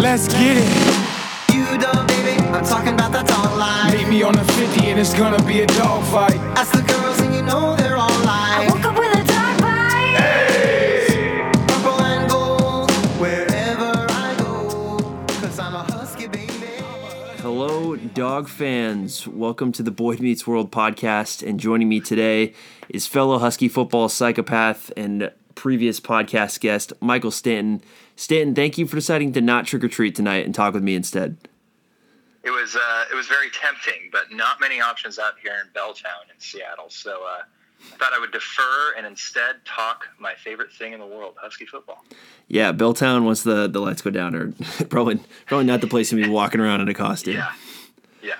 Let's get it. You dumb baby, I'm talking about that tall line. Meet me on the 50 and it's gonna be a dogfight. Ask the girls and you know they're all I lying. woke up with a dog bite. Purple and gold, wherever I go. Cause I'm a husky baby. Hello, dog fans. Welcome to the Boyd Meets World podcast. And joining me today is fellow Husky football psychopath and previous podcast guest, Michael Stanton. Stanton, thank you for deciding to not trick or treat tonight and talk with me instead. It was uh, it was very tempting, but not many options out here in Belltown in Seattle. So uh, I thought I would defer and instead talk my favorite thing in the world, Husky football. Yeah, Belltown was the the lights go down, or probably probably not the place to be walking around in a costume. Yeah, yeah.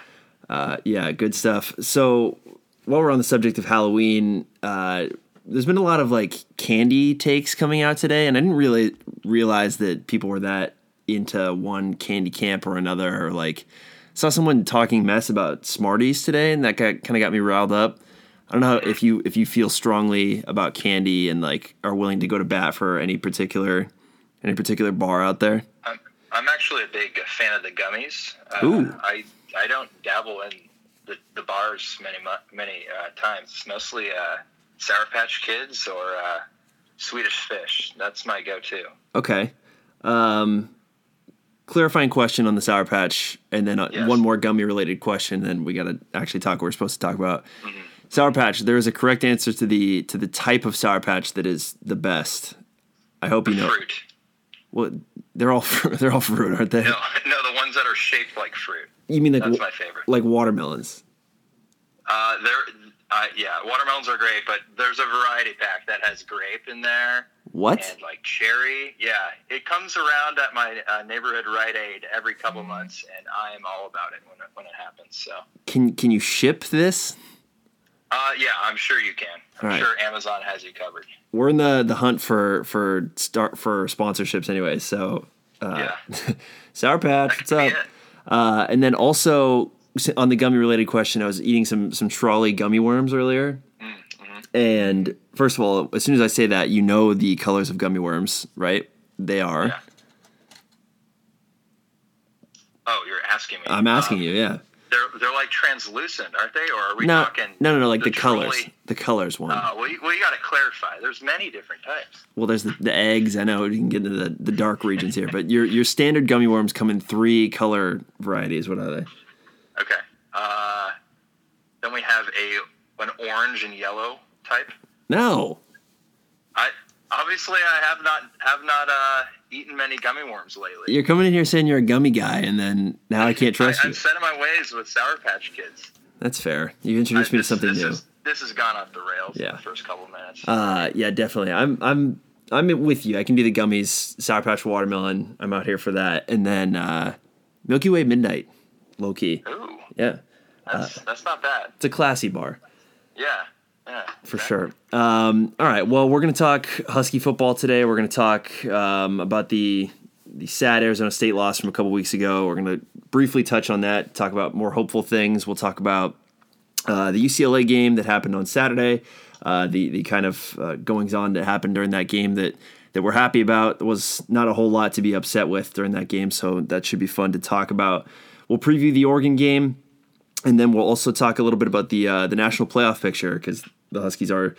Uh, yeah, good stuff. So while we're on the subject of Halloween, uh, there's been a lot of like candy takes coming out today, and I didn't really realize that people were that into one candy camp or another. Or like saw someone talking mess about Smarties today, and that got, kind of got me riled up. I don't know if you if you feel strongly about candy and like are willing to go to bat for any particular any particular bar out there. I'm I'm actually a big fan of the gummies. Uh, Ooh. I I don't dabble in the, the bars many many uh, times. It's mostly uh, Sour Patch Kids or uh, Swedish Fish. That's my go-to. Okay. Um, clarifying question on the Sour Patch, and then uh, Yes. one more gummy related question. Then we got to actually talk what we're supposed to talk about. Mm-hmm. Sour Patch. There is a correct answer to the to the type of Sour Patch that is the best. I hope you know. Fruit. Well, they're all they're all fruit, aren't they? No, no, the ones that are shaped like fruit. You mean like That's my favorite. like watermelons? Uh, there, uh, yeah, watermelons are great, but there's a variety pack that has grape in there What? and like cherry. Yeah, it comes around at my uh, neighborhood Rite Aid every couple months, and I am all about it when it, when it happens. So, Can can you ship this? uh, yeah, I'm sure you can. I'm right. sure Amazon has you covered. We're in the the hunt for for start for sponsorships anyway. So uh, yeah, Sour Patch, what's up? Uh, and then also on the gummy related question, I was eating some some trolley gummy worms earlier. And first of all, as soon as I say that, you know the colors of gummy worms, right? They are. Yeah. Oh, you're asking me. I'm asking Um, you, yeah. They're they're like translucent, aren't they? Or are we No, talking? no, no, no, like the, trolley- colors, the colors one. Uh, well, you, well, you got to clarify. There's many different types. well, there's the, the eggs. I know you can get into the, the dark regions here, but your your standard gummy worms come in three color varieties. What are they? Okay. Uh, then we have a an orange and yellow type. No, I obviously I have not have not uh, eaten many gummy worms lately. you're coming in here saying you're a gummy guy, and then now I can't trust I, you. I'm set in my ways with Sour Patch Kids. That's fair. You introduced I- me to something this new. Is, this has gone off the rails Yeah. in the first couple of minutes. Uh, yeah, definitely. I'm I'm I'm with you. I can do the gummies, Sour Patch watermelon. I'm out here for that, and then uh, Milky Way Midnight, low key. Ooh, Yeah, that's that's not bad. it's a classy bar Yeah. Yeah. for exactly. sure. Um, all right, well, we're gonna talk Husky football today. We're gonna talk um, about the the sad Arizona State loss from a couple weeks ago. We're gonna briefly touch on that. Talk about more hopeful things. We'll talk about uh, the UCLA game that happened on Saturday, uh, the the kind of uh, goings on that happened during that game that that we're happy about. There was not a whole lot to be upset with during that game, so that should be fun to talk about. We'll preview the Oregon game, and then we'll also talk a little bit about the uh, the national playoff picture because the Huskies are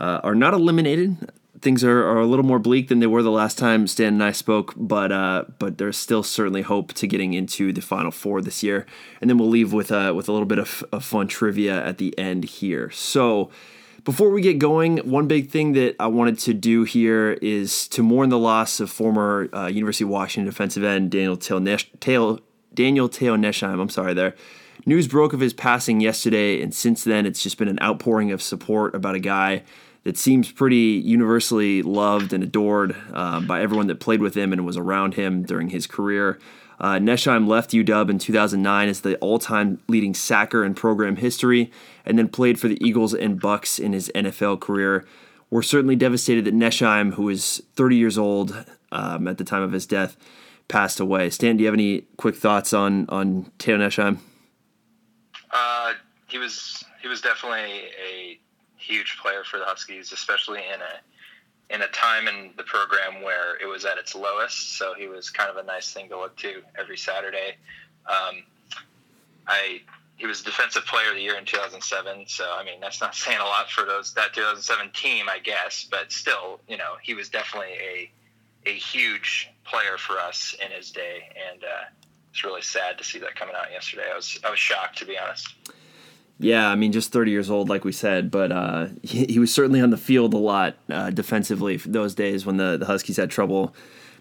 uh, are not eliminated. Things are, are a little more bleak than they were the last time Stan and I spoke, but uh, but there's still certainly hope to getting into the Final Four this year. And then we'll leave with uh, with a little bit of, of fun trivia at the end here. So before we get going, one big thing that I wanted to do here is to mourn the loss of former uh, University of Washington defensive end Daniel Te'o- Daniel Te'o Nesheim. I'm sorry there. News broke of his passing yesterday, and since then, it's just been an outpouring of support about a guy that seems pretty universally loved and adored uh, by everyone that played with him and was around him during his career. Uh, Nesheim left UW in 2009 as the all-time leading sacker in program history, and then played for the Eagles and Bucks in his NFL career. We're certainly devastated that Nesheim, who is 30 years old um, at the time of his death, passed away. Stan, do you have any quick thoughts on on Te'o Nesheim? Uh, he was he was definitely a huge player for the Huskies, especially in a in a time in the program where it was at its lowest. So he was kind of a nice thing to look to every Saturday. Um, I he was defensive player of the year in 2007. So I mean that's not saying a lot for those that 2007 team, I guess, but still, you know, he was definitely a a huge player for us in his day, and uh, it's really sad to see that coming out yesterday. I was I was shocked to be honest. Yeah, I mean, just 30 years old, like we said, but uh, he, he was certainly on the field a lot uh, defensively those days when the, the Huskies had trouble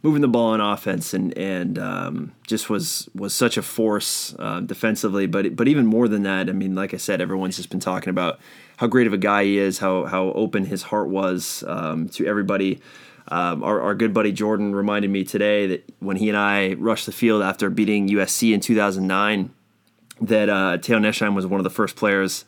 moving the ball on offense, and and um, just was was such a force uh, defensively. But but even more than that, I mean, like I said, everyone's just been talking about how great of a guy he is, how how open his heart was um, to everybody. Um, our, our good buddy Jordan reminded me today that when he and I rushed the field after beating USC in 2009 that uh, Te'o Nesheim was one of the first players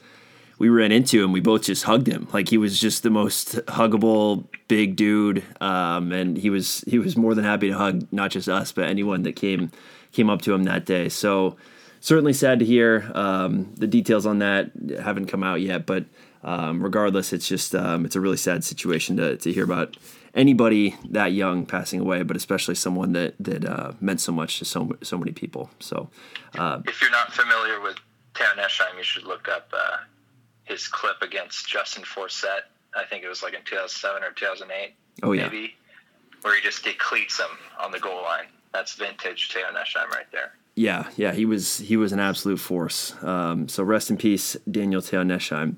we ran into, and we both just hugged him. Like he was just the most huggable big dude, um, and he was he was more than happy to hug not just us, but anyone that came came up to him that day. So certainly sad to hear. Um, the details on that haven't come out yet, but um, regardless, it's just um, it's a really sad situation to to hear about anybody that young passing away, but especially someone that that uh, meant so much to so so many people. So. Uh, If you're not familiar with Te'o Nesheim, you should look up uh, his clip against Justin Forsett. I think it was like in 2007 or 2008. Oh, yeah. maybe where he just decleats him on the goal line. That's vintage Te'o Nesheim right there. Yeah, yeah, he was he was an absolute force. Um, so rest in peace, Daniel Te'o Nesheim.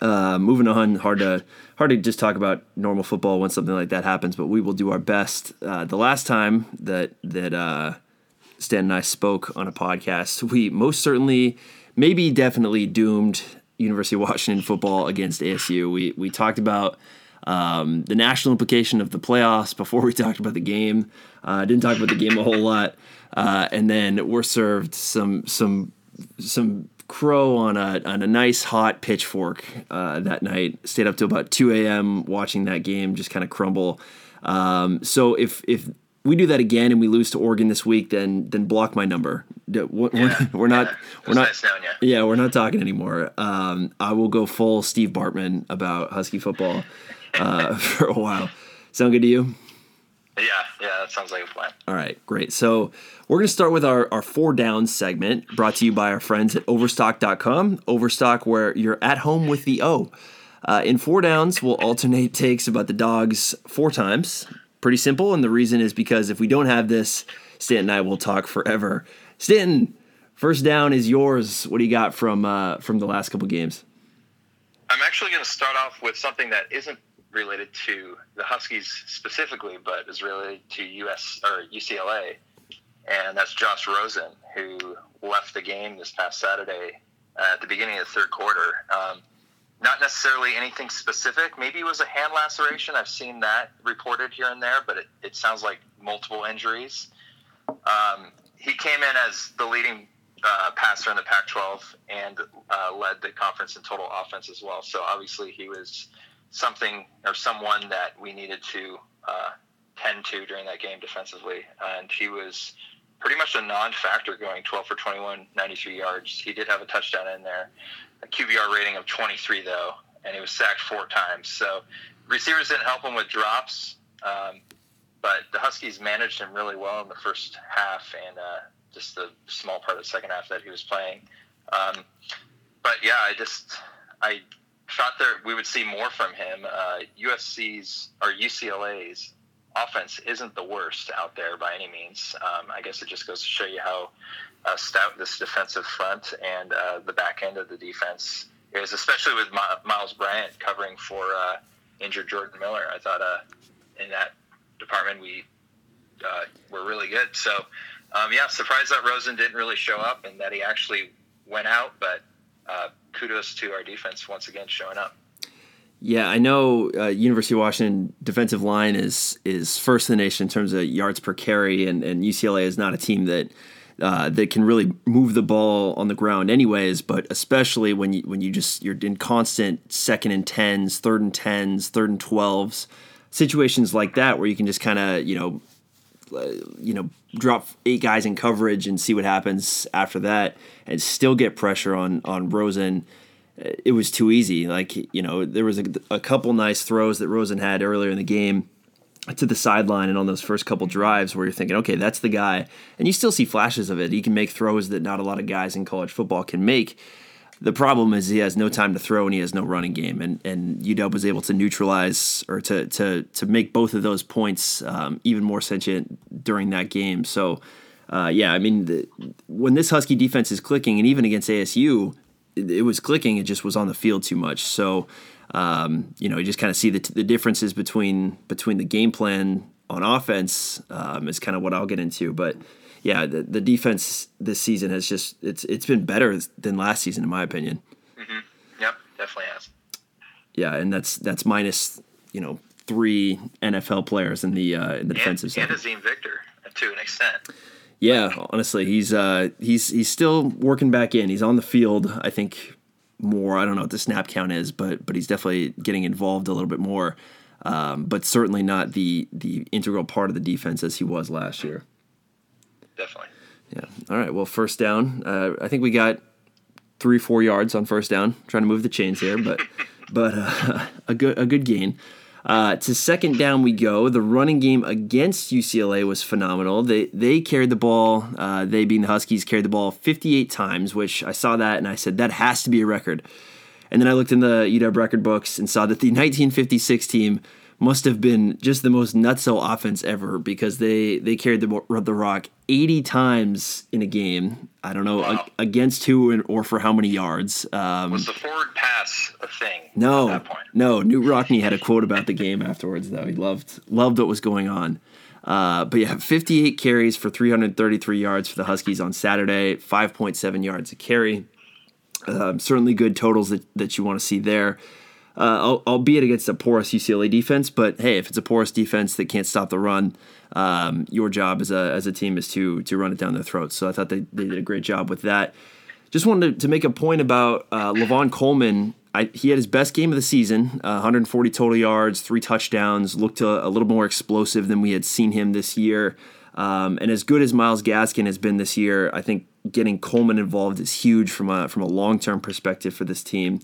Uh, moving on, hard to hard to just talk about normal football when something like that happens, but we will do our best. Uh, the last time that that uh, Stan and I spoke on a podcast, we most certainly, maybe definitely doomed University of Washington football against ASU. We we talked about um, the national implication of the playoffs before we talked about the game. Uh, didn't talk about the game a whole lot, uh, and then we're served some some some crow on a on a nice hot pitchfork uh, that night. Stayed up to about two a.m. watching that game just kind of crumble. Um, so if if we do that again and we lose to Oregon this week, then then block my number. We're, Yeah. we're not Yeah. We're not nice knowing you. yeah, we're not talking anymore. Um, I will go full Steve Bartman about Husky football uh, for a while. Sound good to you? Yeah, yeah, that sounds like a plan. All right, great. So we're going to start with our, our four downs segment brought to you by our friends at overstock.com. Overstock, where you're at home with the O. Uh, in four downs, we'll alternate takes about the dogs four times. Pretty simple. And the reason is because if we don't have this, Stanton and I will talk forever. Stanton, first down is yours. What do you got from uh, from the last couple games? I'm actually going to start off with something that isn't related to the Huskies specifically, but is related to US or UCLA, and that's Josh Rosen, who left the game this past Saturday at the beginning of the third quarter. Um, not necessarily anything specific. Maybe it was a hand laceration. I've seen that reported here and there, but it, it sounds like multiple injuries. Um, he came in as the leading uh, passer in the Pac-12 and uh, led the conference in total offense as well. So obviously he was something or someone that we needed to uh, tend to during that game defensively, and he was pretty much a non-factor going 12 for 21, 93 yards. He did have a touchdown in there, a QBR rating of 23 though, and he was sacked four times. So receivers didn't help him with drops. Um, but the Huskies managed him really well in the first half and uh, just the small part of the second half that he was playing. Um, but yeah, I just I thought there we would see more from him. Uh, USC's or UCLA's offense isn't the worst out there by any means. Um, I guess it just goes to show you how uh, stout this defensive front and uh, the back end of the defense is, especially with Myles Bryant covering for uh, injured Jordan Miller. I thought uh, in that department we uh, were really good. So, um, yeah, surprised that Rosen didn't really show up and that he actually went out. But kudos to our defense once again showing up. Yeah, I know uh, University of Washington defensive line is is first in the nation in terms of yards per carry, and, and UCLA is not a team that uh, that can really move the ball on the ground, anyways. But especially when you when you just you're in constant second and tens, third and tens, third and twelves situations like that, where you can just kind of you know Uh, you know drop eight guys in coverage and see what happens after that, and still get pressure on on Rosen uh, it was too easy. Like you know, there was a, a couple nice throws that Rosen had earlier in the game to the sideline and on those first couple drives where you're thinking, okay, that's the guy, and you still see flashes of it. He can make throws that not a lot of guys in college football can make. The problem is he has no time to throw and he has no running game, and and UW was able to neutralize or to to to make both of those points um, even more sentient during that game. So. Uh, yeah, I mean, the, when this Husky defense is clicking, and even against ASU, it, it was clicking. It just was on the field too much. So, um, you know, you just kind of see the, the differences between between the game plan on offense um, is kind of what I'll get into. But yeah, the, the defense this season has just it's it's been better than last season in my opinion. Yep, definitely has. Yeah, and that's that's minus you know three NFL players in the uh, in the defensive And, side. and Azeem Victor to an extent. Yeah, honestly, he's uh, he's he's still working back in. He's on the field. I think more. I don't know what the snap count is, but but he's definitely getting involved a little bit more. Um, but certainly not the the integral part of the defense as he was last year. Definitely. Yeah. All right. Well, first down. Uh, I think we got three, four yards on first down. Trying to move the chains here, but but uh, a good a good gain. Uh, to second down we go. The running game against UCLA was phenomenal. They they carried the ball. Uh, they being the Huskies carried the ball 58 times, which I saw that and I said that has to be a record. And then I looked in the UW record books and saw that the 1956 team must have been just the most nutso offense ever because they they carried the the rock 80 times in a game. I don't know Wow. a- against who and, or for how many yards. Um, Was the forward pass a thing no, at that point? no. Knute Rockne had a quote about the game afterwards, though. He loved loved what was going on. Uh, but yeah, 58 carries for 333 yards for the Huskies on Saturday, 5.7 yards a carry. Um, certainly good totals that, that you want to see there. Uh, al- albeit against a porous UCLA defense, but hey, if it's a porous defense that can't stop the run, um, your job as a as a team is to to run it down their throats. So I thought they, they did a great job with that. Just wanted to, to make a point about uh, Lavon Coleman. I, he had his best game of the season, uh, 140 total yards, three touchdowns. Looked a, a little more explosive than we had seen him this year. Um, and as good as Myles Gaskin has been this year, I think getting Coleman involved is huge from a from a long term perspective for this team.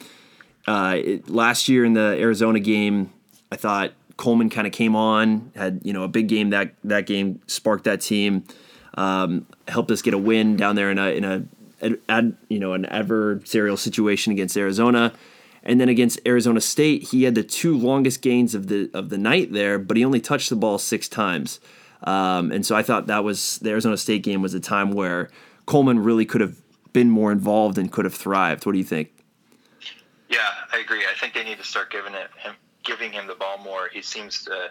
Uh, it, last year in the Arizona game, I thought Coleman kind of came on, had you know a big game that that game sparked that team, um, helped us get a win down there in a in a ad, ad, you know an adversarial situation against Arizona, and then against Arizona State, he had the two longest gains of the of the night there, but he only touched the ball six times, um, and so I thought that was the Arizona State game was a time where Coleman really could have been more involved and could have thrived. What do you think? Yeah, I agree. I think they need to start giving it him giving him the ball more. He seems to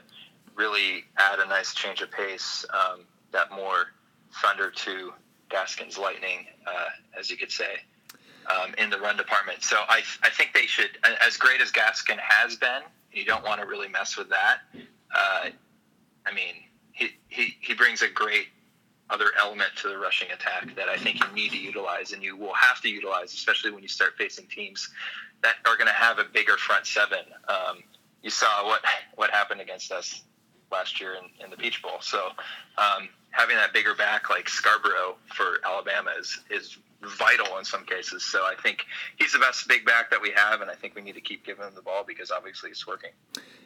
really add a nice change of pace, um, that more thunder to Gaskin's lightning, uh, as you could say, um, in the run department. So I I think they should, as great as Gaskin has been, you don't want to really mess with that. Uh, I mean, he, he he brings a great other element to the rushing attack that I think you need to utilize, and you will have to utilize, especially when you start facing teams that are going to have a bigger front seven. Um, you saw what what happened against us last year in, in the Peach Bowl. So um, having that bigger back like Scarborough for Alabama is is vital in some cases. So I think he's the best big back that we have, and I think we need to keep giving him the ball because obviously it's working.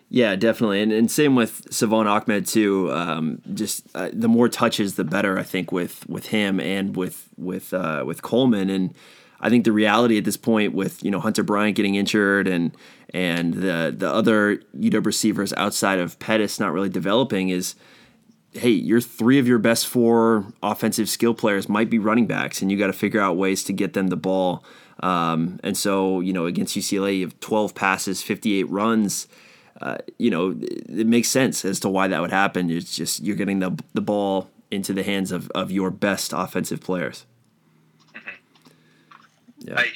Yeah, definitely, and, and same with Salvon Ahmed too. Um, just uh, the more touches, the better. I think with with him and with with uh, with Coleman, and I think the reality at this point with you know Hunter Bryant getting injured and and the the other UW receivers outside of Pettis not really developing is hey, your three of your best four offensive skill players might be running backs, and you got to figure out ways to get them the ball. Um, and so, you know, against UCLA, you have 12 passes, 58 runs. Uh, you know, it, it makes sense as to why that would happen. It's just you're getting the the ball into the hands of, of your best offensive players. Yeah. I,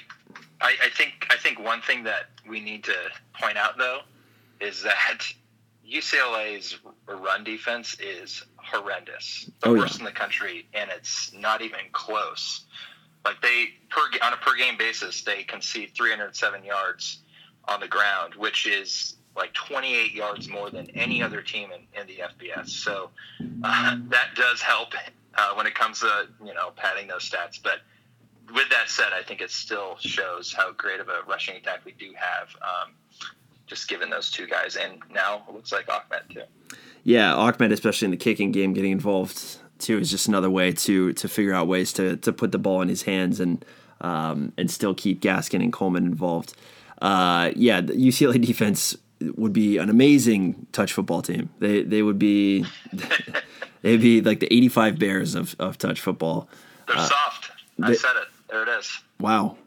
I, I think I think one thing that we need to point out though is that UCLA's run defense is horrendous, the Oh, yeah. worst in the country, and it's not even close. Like they per on a per game basis, they concede 307 yards on the ground, which is like 28 yards more than any other team in, in the FBS. So uh, that does help uh, when it comes to you know padding those stats, but with that said, I think it still shows how great of a rushing attack we do have. Um, just given those two guys, and now it looks like Ahmed too. Yeah, Ahmed, especially in the kicking game, getting involved too is just another way to to figure out ways to to put the ball in his hands and um, and still keep Gaskin and Coleman involved. Uh, yeah, the UCLA defense would be an amazing touch football team. They they would be they'd be like the 85 Bears of, of touch football. They're soft. I Uh, they- said it. There it is. Wow.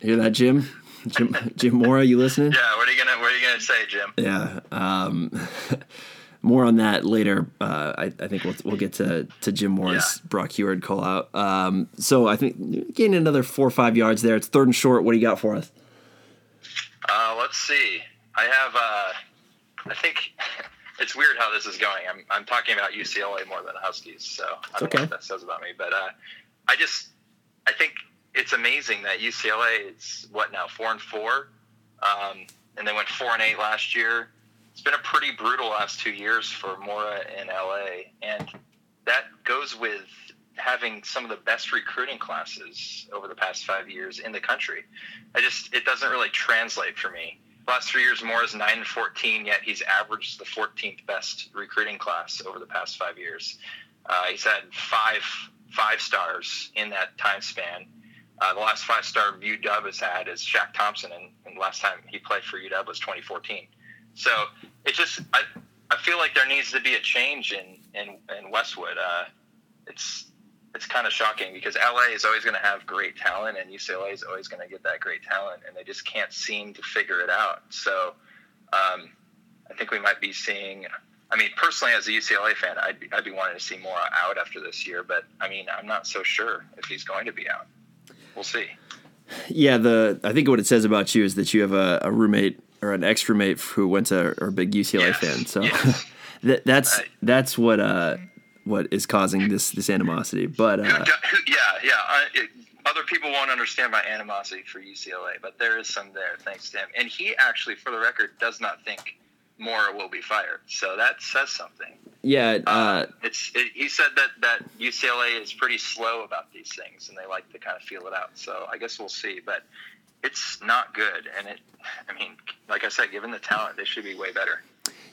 Hear that, Jim? Jim, Jim Mora, you listening? Yeah. What are you gonna What are you gonna say, Jim? Yeah. Um, more on that later. Uh, I, I think we'll, we'll get to, to Jim Mora's Yeah. Brock Huard call out. Um, so I think gaining another four or five yards there. It's third and short. What do you got for us? Uh, let's see. I have. Uh, I think it's weird how this is going. I'm I'm talking about UCLA more than Huskies, so I don't okay. know what that says about me. But uh, I just I think it's amazing that UCLA is what now four and four, um, and they went four and eight last year. It's been a pretty brutal last two years for Mora in LA, and that goes with having some of the best recruiting classes over the past five years in the country. I just it doesn't really translate for me. Last three years, Mora is nine and fourteen, yet he's averaged the 14th best recruiting class over the past five years. Uh, he's had five five stars in that time span. Uh, the last five star UW has had is Shaq Thompson, and, and last time he played for UW was 2014. So it just I, I feel like there needs to be a change in in, in Westwood. Uh, it's it's kind of shocking because LA is always going to have great talent and UCLA is always going to get that great talent, and they just can't seem to figure it out. So um, I think we might be seeing. I mean, personally, as a UCLA fan, I'd be, I'd be wanting to see more out after this year, but I mean, I'm not so sure if he's going to be out. We'll see. Yeah, the I think what it says about you is that you have a, a roommate or an ex roommate who went to or a big UCLA Yes, fan. So yes. that, that's Right. that's what uh what is causing this this animosity. But uh, do- who- yeah, yeah. I, it, other people won't understand my animosity for UCLA, but there is some there, thanks to him. And he actually, for the record, does not think Mora will be fired. So that says something. yeah, uh, It's it, he said that that UCLA is pretty slow about these things, and they like to kind of feel it out. So I guess we'll see, but it's not good. And it, I mean, like I said, given the talent, they should be way better.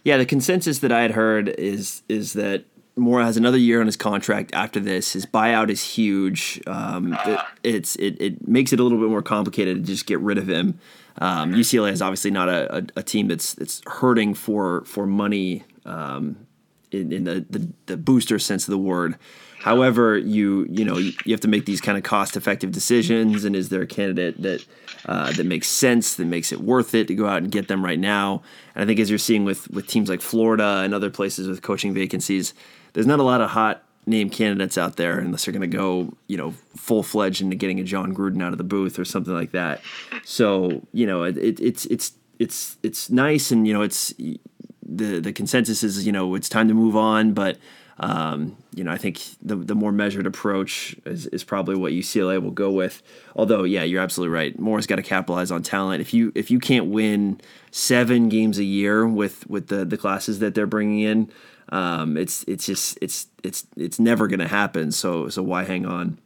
Yeah, the consensus that I had heard is is that Mora has another year on his contract after this. His buyout is huge. Um, it, it's it, it makes it a little bit more complicated to just get rid of him. Um, UCLA is obviously not a, a, a team that's that's hurting for for money um, in, in the, the the booster sense of the word. However, you you know you, you have to make these kind of cost effective decisions, and is there a candidate that uh, that makes sense, that makes it worth it to go out and get them right now? And I think as you're seeing with with teams like Florida and other places with coaching vacancies, there's not a lot of hot name candidates out there unless they're going to go you know full fledged into getting a Jon Gruden out of the booth or something like that. So you know it, it, it's it's it's it's nice, and you know it's the the consensus is you know it's time to move on, but um, you know I think the the more measured approach is, is probably what UCLA will go with. Although yeah, you're absolutely right. Mora's got to capitalize on talent. If you if you can't win seven games a year with with the the classes that they're bringing in, um, it's it's just it's it's it's never going to happen. So so why hang on?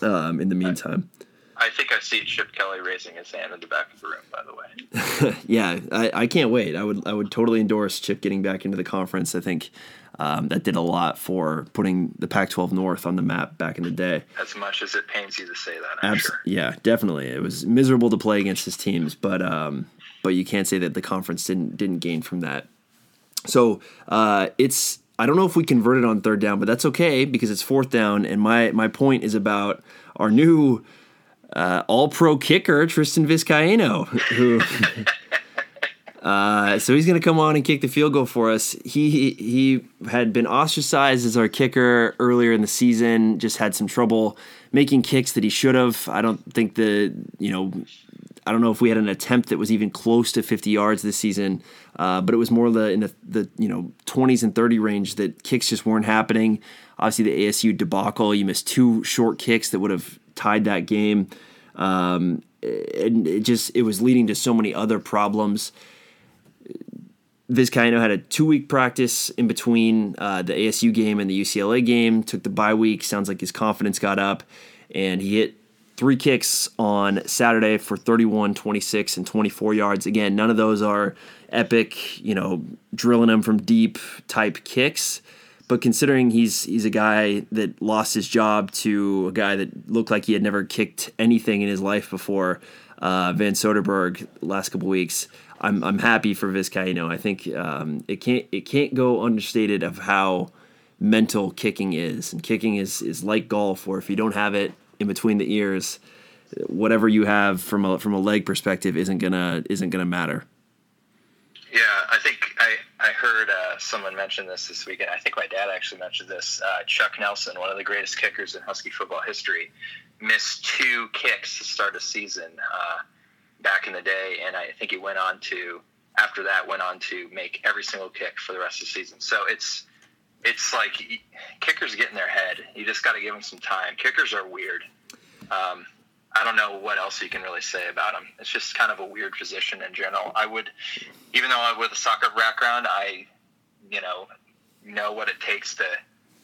Um, in the meantime. I think I see Chip Kelly raising his hand in the back of the room. By the way, yeah, I, I can't wait. I would I would totally endorse Chip getting back into the conference. I think um, that did a lot for putting the Pac-12 North on the map back in the day. as much as it pains you to say that, Abs- sure. Yeah, definitely. It was miserable to play against his teams, but um, but you can't say that the conference didn't didn't gain from that. So uh, it's I don't know if we converted on third down, but that's okay because it's fourth down, and my my point is about our new uh, All Pro kicker Tristan Vizcaino, who. Uh, so he's going to come on and kick the field goal for us. He he had been ostracized as our kicker earlier in the season. Just had some trouble making kicks that he should have. I don't think the you know I don't know if we had an attempt that was even close to 50 yards this season, uh, but it was more the in the, the you know 20s and 30 range that kicks just weren't happening. Obviously, the ASU debacle. You missed two short kicks that would have tied that game, um, and it just it was leading to so many other problems. Vizcaino had a two week practice in between uh, the ASU game and the UCLA game. Took the bye week. Sounds like his confidence got up, and he hit three kicks on Saturday for 31, 26, and 24 yards. Again, none of those are epic, you know, drilling them from deep type kicks. But considering he's he's a guy that lost his job to a guy that looked like he had never kicked anything in his life before, uh, Van Soderberg last couple weeks, I'm I'm happy for Vizcaino. I think um, it can't it can't go understated of how mental kicking is, and kicking is is like golf, where if you don't have it in between the ears, whatever you have from a from a leg perspective isn't gonna isn't gonna matter. Yeah, I think I, I heard uh, someone mention this this weekend. I think my dad actually mentioned this. Uh, Chuck Nelson, one of the greatest kickers in Husky football history, missed two kicks to start a season uh, back in the day, and I think he went on to after that went on to make every single kick for the rest of the season. So it's it's like kickers get in their head. You just got to give them some time. Kickers are weird. Um, I don't know what else you can really say about them. It's just kind of a weird position in general. I would, even though I'm with a soccer background, I, you know, know what it takes to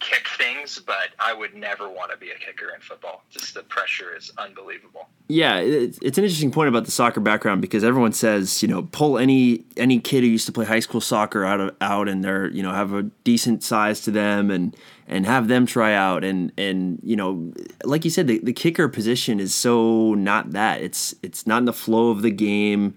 kick things, but I would never want to be a kicker in football. Just the pressure is unbelievable. Yeah, it's, it's an interesting point about the soccer background because everyone says you know pull any any kid who used to play high school soccer out of out and they're you know have a decent size to them and and have them try out and and you know like you said the, the kicker position is so not that it's it's not in the flow of the game.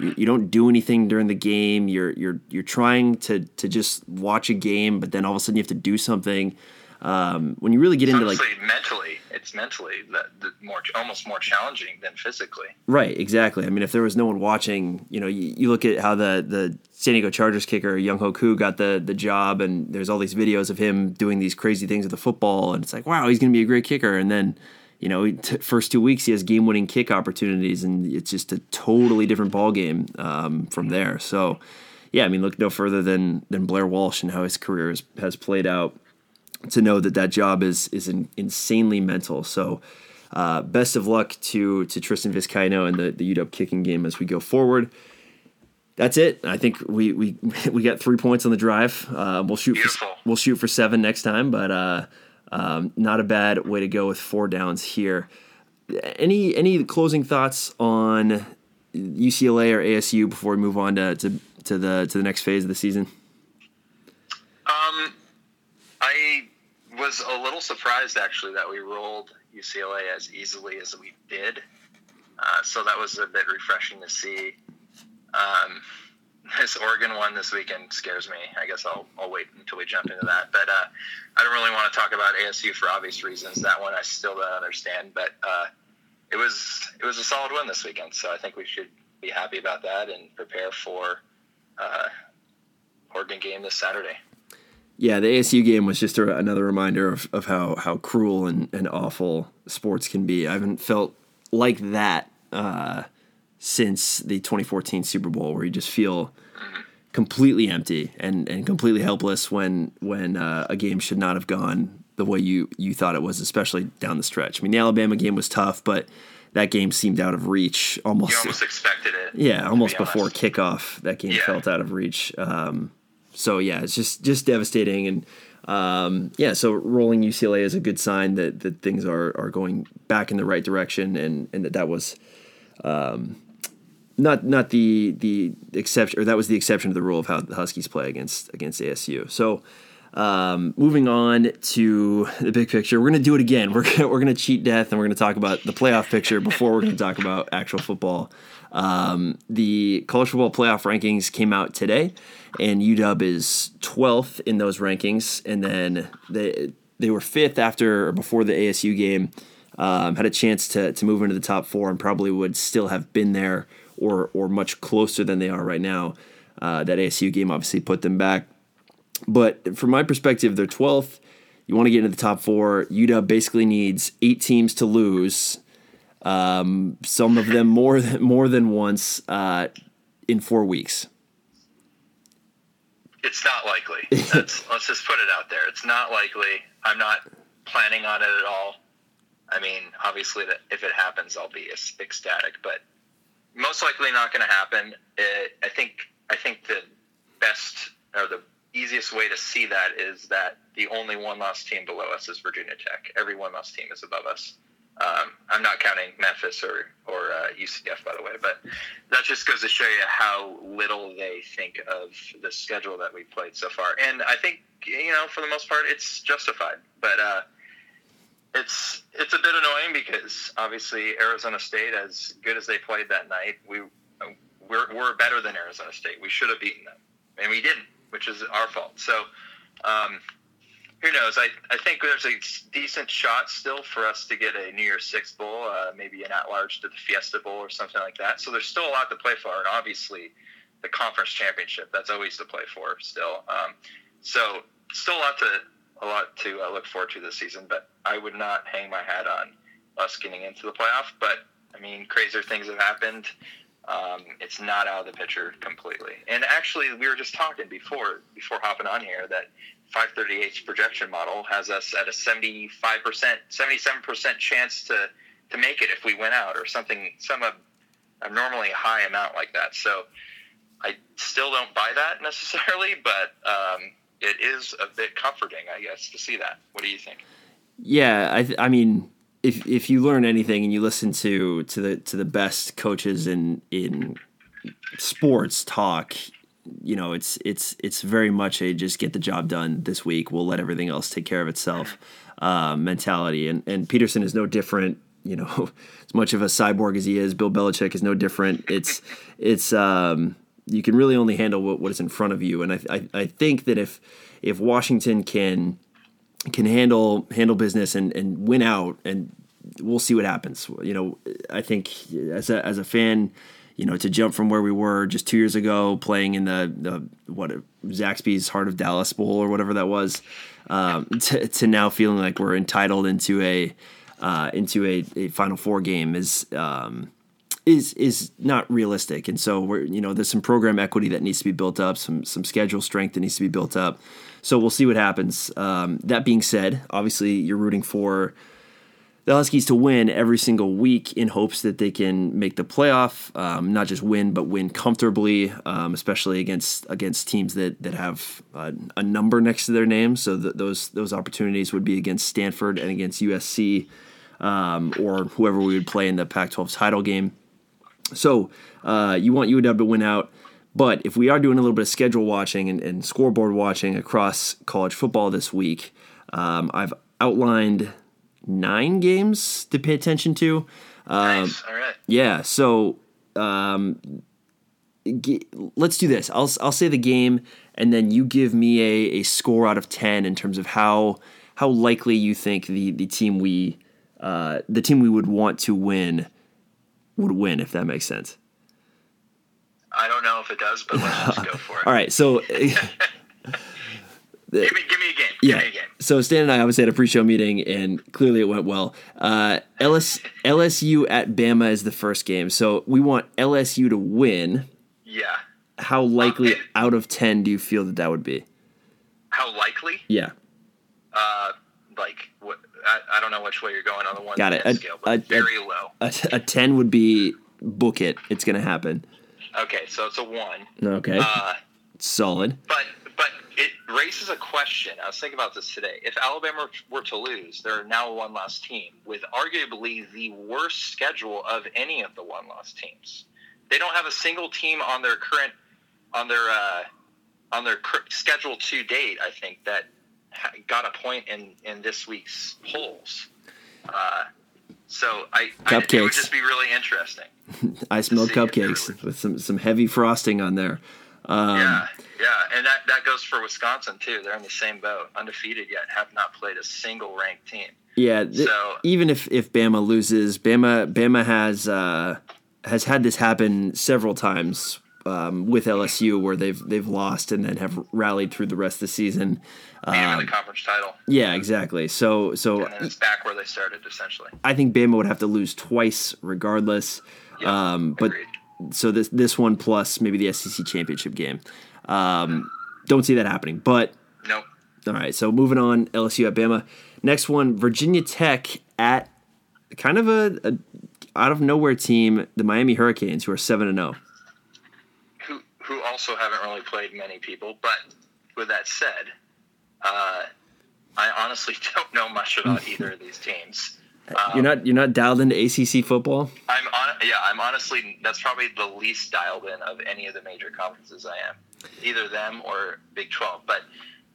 You, you don't do anything during the game. You're you're you're trying to to just watch a game, but then all of a sudden you have to do something. Um, when you really get into like mentally, it's mentally the, the more almost more challenging than physically. Right, exactly. I mean, if there was no one watching, you know, you, you look at how the the San Diego Chargers kicker Younghoe Koo got the the job, and there's all these videos of him doing these crazy things with the football, and it's like, wow, he's going to be a great kicker. And then, you know, t- first two weeks he has game winning kick opportunities, and it's just a totally different ball game um, from there. So, yeah, I mean, look no further than than Blair Walsh and how his career has, has played out to know that that job is is in, insanely mental. So, uh, best of luck to to Tristan Vizcaino and the the UW kicking game as we go forward. That's it. I think we we we got three points on the drive. Uh, we'll shoot for, we'll shoot for seven next time, but uh, um, not a bad way to go with four downs here. Any any closing thoughts on UCLA or ASU before we move on to, to, to the to the next phase of the season? Um, I was a little surprised actually that we rolled UCLA as easily as we did. Uh, so that was a bit refreshing to see. Um, this Oregon one this weekend scares me. I guess I'll, I'll wait until we jump into that. But uh, I don't really want to talk about ASU for obvious reasons. That one I still don't understand. But uh, it was it was a solid win this weekend. So I think we should be happy about that and prepare for uh, Oregon game this Saturday. Yeah, the ASU game was just a, another reminder of, of how, how cruel and, and awful sports can be. I haven't felt like that uh, since the 2014 Super Bowl, where you just feel completely empty and, and completely helpless when when uh, a game should not have gone the way you, you thought it was, especially down the stretch. I mean, the Alabama game was tough, but that game seemed out of reach almost. You almost expected it. Yeah, almost be before kickoff, that game Yeah. felt out of reach. Um, so yeah, it's just just devastating, and um, yeah, so rolling UCLA is a good sign that that things are are going back in the right direction, and and that that was. Um, not not the the exception or that was the exception to the rule of how the Huskies play against against ASU. So um, moving on to the big picture, we're gonna do it again. We're gonna, we're gonna cheat death and we're gonna talk about the playoff picture before we're gonna talk about actual football. Um, the college football playoff rankings came out today, and UW is 12th in those rankings, and then they they were fifth after or before the ASU game. Um, had a chance to to move into the top four and probably would still have been there or or much closer than they are right now. Uh, that ASU game obviously put them back. But from my perspective, they're 12th. You want to get into the top four. UW basically needs eight teams to lose. Um, some of them more than, more than once uh, in four weeks. It's not likely. That's, let's just put it out there. It's not likely. I'm not planning on it at all. I mean, obviously, that if it happens, I'll be ecstatic. But most likely not going to happen. It, I think. I think the best or the easiest way to see that is that the only one loss team below us is Virginia Tech. Every one loss team is above us. Um, I'm not counting Memphis or or uh, UCF, by the way, but that just goes to show you how little they think of the schedule that we played so far. And I think you know, for the most part, it's justified. But uh, it's it's a bit annoying because obviously Arizona State, as good as they played that night, we we're, we're better than Arizona State. We should have beaten them, and we didn't, which is our fault. So. Um, who knows? I, I think there's a decent shot still for us to get a New Year's Six bowl, uh, maybe an at-large to the Fiesta Bowl or something like that. So there's still a lot to play for, and obviously the conference championship that's always to play for still. Um, so still a lot to a lot to uh, look forward to this season, but I would not hang my hat on us getting into the playoff. But I mean, crazier things have happened. Um, it's not out of the picture completely. And actually, we were just talking before before hopping on here that 538's projection model has us at a 75%, 77% chance to, to make it if we win out or something, some abnormally high amount like that. So I still don't buy that necessarily, but um, it is a bit comforting, I guess, to see that. What do you think? Yeah, I, th- I mean, if if you learn anything and you listen to to the to the best coaches in in sports talk, you know, it's it's it's very much a just get the job done this week. We'll let everything else take care of itself uh, mentality. And and Petersen is no different. You know, as much of a cyborg as he is, Bill Belichick is no different. It's it's um, you can really only handle what, what is in front of you. And I, I I think that if if Washington can can handle handle business and, and win out and we'll see what happens. You know, I think as a as a fan, you know, to jump from where we were just two years ago, playing in the, the what Zaxby's Heart of Dallas Bowl or whatever that was, um, to, to now feeling like we're entitled into a uh, into a, a Final Four game is um, is is not realistic. And so we're you know there's some program equity that needs to be built up, some some schedule strength that needs to be built up. So we'll see what happens. Um, that being said, obviously you're rooting for the Huskies to win every single week in hopes that they can make the playoff, um, not just win, but win comfortably, um, especially against against teams that that have uh, a number next to their name. So th- those those opportunities would be against Stanford and against USC, um, or whoever we would play in the Pac-12 title game. So uh, you want UW to win out. But if we are doing a little bit of schedule watching and, and scoreboard watching across college football this week, um, I've outlined nine games to pay attention to. Um, Nice. All right. yeah, so um, g- let's do this. I'll I'll say the game, and then you give me a, a score out of ten in terms of how how likely you think the the team we uh, the team we would want to win would win, if that makes sense. I don't know if it does, but let's just go for it. All right, so Give me, give me a game. Give yeah. me a game. So Stan and I obviously had a pre-show meeting, and clearly it went well. Uh, LS, LSU at Bama is the first game, so we want LSU to win. Yeah. How likely Okay. out of ten do you feel that that would be? How likely? Yeah, Uh, like what? I, I don't know which way you're going on the one Got it. A- scale, but a- very low. a, a ten would be book it. It's gonna happen. Okay, so it's a one. Okay, Uh, solid. but but it raises a question. I was thinking about this today. If Alabama were to lose, they're now a one loss team with arguably the worst schedule of any of the one loss teams. They don't have a single team on their current on their uh, on their schedule to date. I think that ha- got a point in in this week's polls. Uh, so I, I it would just be really interesting. I milk see if there cupcakes with some some heavy frosting on there. Um, yeah, yeah, and that, that goes for Wisconsin too. They're in the same boat, undefeated yet, have not played a single ranked team. Yeah, th- So- even if if Bama loses, Bama Bama has uh, has had this happen several times um, with LSU where they've they've lost and then have rallied through the rest of the season. Um, the conference title, yeah, exactly. So so and then it's back where they started essentially. I think Bama would have to lose twice regardless. Yeah, um, but agreed. so this this one plus maybe the SEC championship game. Um, don't see that happening, but Nope. All right, so moving on, LSU at Bama. Next one, Virginia Tech at kind of a, a out of nowhere team, the Miami Hurricanes, who are seven and oh. zero. Who who also haven't really played many people. But with that said, uh, I honestly don't know much about either of these teams. you're not you're not dialed into ACC football. I'm on. Yeah, I'm honestly. That's probably the least dialed in of any of the major conferences I am. Either them or Big Twelve. But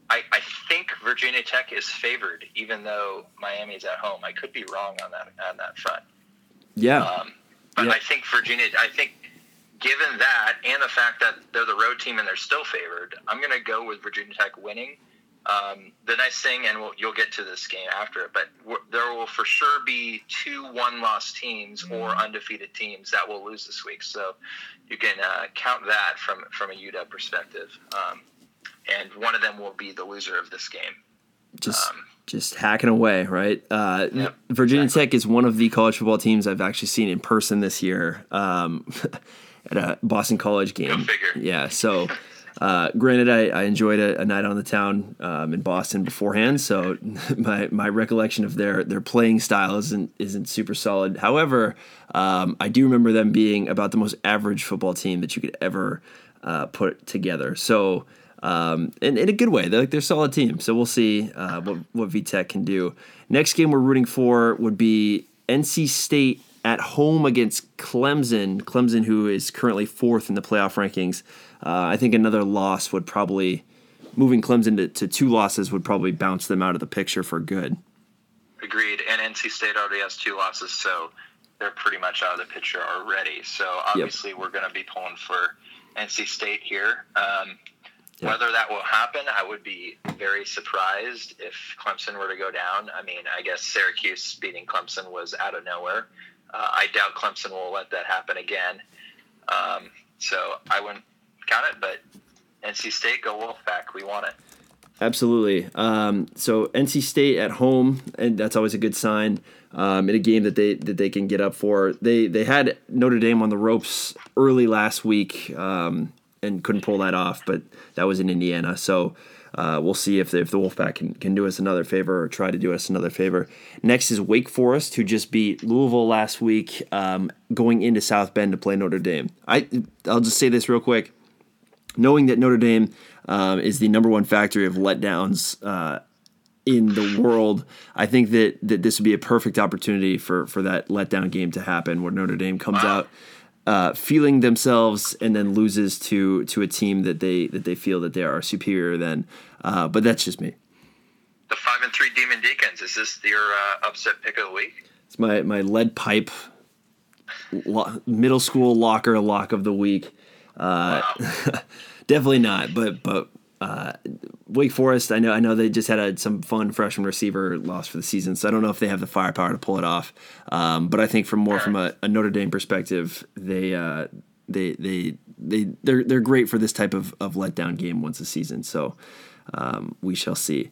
I, I think Virginia Tech is favored, even though Miami's at home. I could be wrong on that on that front. Yeah, Um, but Yeah. I think Virginia. I think given that and the fact that they're the road team and they're still favored, I'm going to go with Virginia Tech winning. Um, the nice thing, and we'll, you'll get to this game after it, but there will for sure be two one-loss teams or undefeated teams that will lose this week. So you can uh, count that from from a UW perspective. Um, and one of them will be the loser of this game. just um, just hacking away, right? Uh, Yep, Virginia Tech is one of the college football teams I've actually seen in person this year um, at a Boston College game. figure. Yeah, so. Uh, granted, I, I enjoyed a, a night on the town um, in Boston beforehand, so my, my recollection of their, their playing style isn't isn't super solid. However, um, I do remember them being about the most average football team that you could ever uh, put together. So, um, in, in a good way, they're they're solid team. So we'll see uh, what what VTech can do. Next game we're rooting for would be NC State at home against Clemson. Clemson, who is currently fourth in the playoff rankings. Uh, I think another loss would probably moving Clemson to, to two losses would probably bounce them out of the picture for good. Agreed. And NC State already has two losses, so they're pretty much out of the picture already. So obviously, we're going to be pulling for NC State here. Um, Yeah. Whether that will happen, I would be very surprised if Clemson were to go down. I mean, I guess Syracuse beating Clemson was out of nowhere. Uh, I doubt Clemson will let that happen again. Um, so I wouldn't count it, but NC State, go Wolfpack. We want it. Absolutely. Um, so NC State at home, and that's always a good sign. Um, in a game that they that they can get up for, they they had Notre Dame on the ropes early last week um, and couldn't pull that off, but that was in Indiana. So uh, we'll see if the, if the Wolfpack can, can do us another favor or try to do us another favor. Next is Wake Forest, who just beat Louisville last week, um, going into South Bend to play Notre Dame. I I'll just say this real quick knowing that Notre Dame um, is the number one factory of letdowns uh, in the world, I think that, that this would be a perfect opportunity for, for that letdown game to happen where Notre Dame comes out uh, feeling themselves and then loses to to a team that they that they feel that they are superior than. Uh, but that's just me. The five and three Demon Deacons. Is this your uh, upset pick of the week? It's my my lead pipe lo- middle school locker lock of the week. Uh, definitely not, but but uh, Wake Forest. I know I know they just had a, some fun freshman receiver loss for the season, so I don't know if they have the firepower to pull it off. Um, but I think from more from a, a Notre Dame perspective, they uh, they they they they're they're great for this type of, of letdown game once a season. So um, we shall see.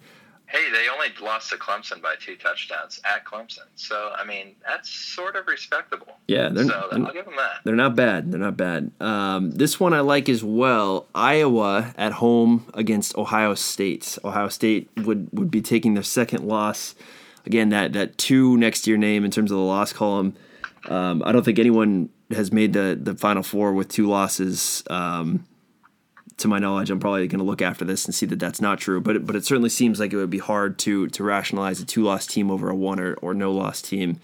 Hey, they only lost to Clemson by two touchdowns at Clemson. So, I mean, that's sort of respectable. Yeah, they're- so they're- I'll give them that. They're not bad. They're not bad. Um, this one I like as well. Iowa at home against Ohio State. Ohio State would, would be taking their second loss. Again, that that two next to your name in terms of the loss column. Um, I don't think anyone has made the the final four with two losses. Um, to my knowledge, I'm probably going to look after this and see that that's not true. But but it certainly seems like it would be hard to to rationalize a two loss team over a one or, or no loss team.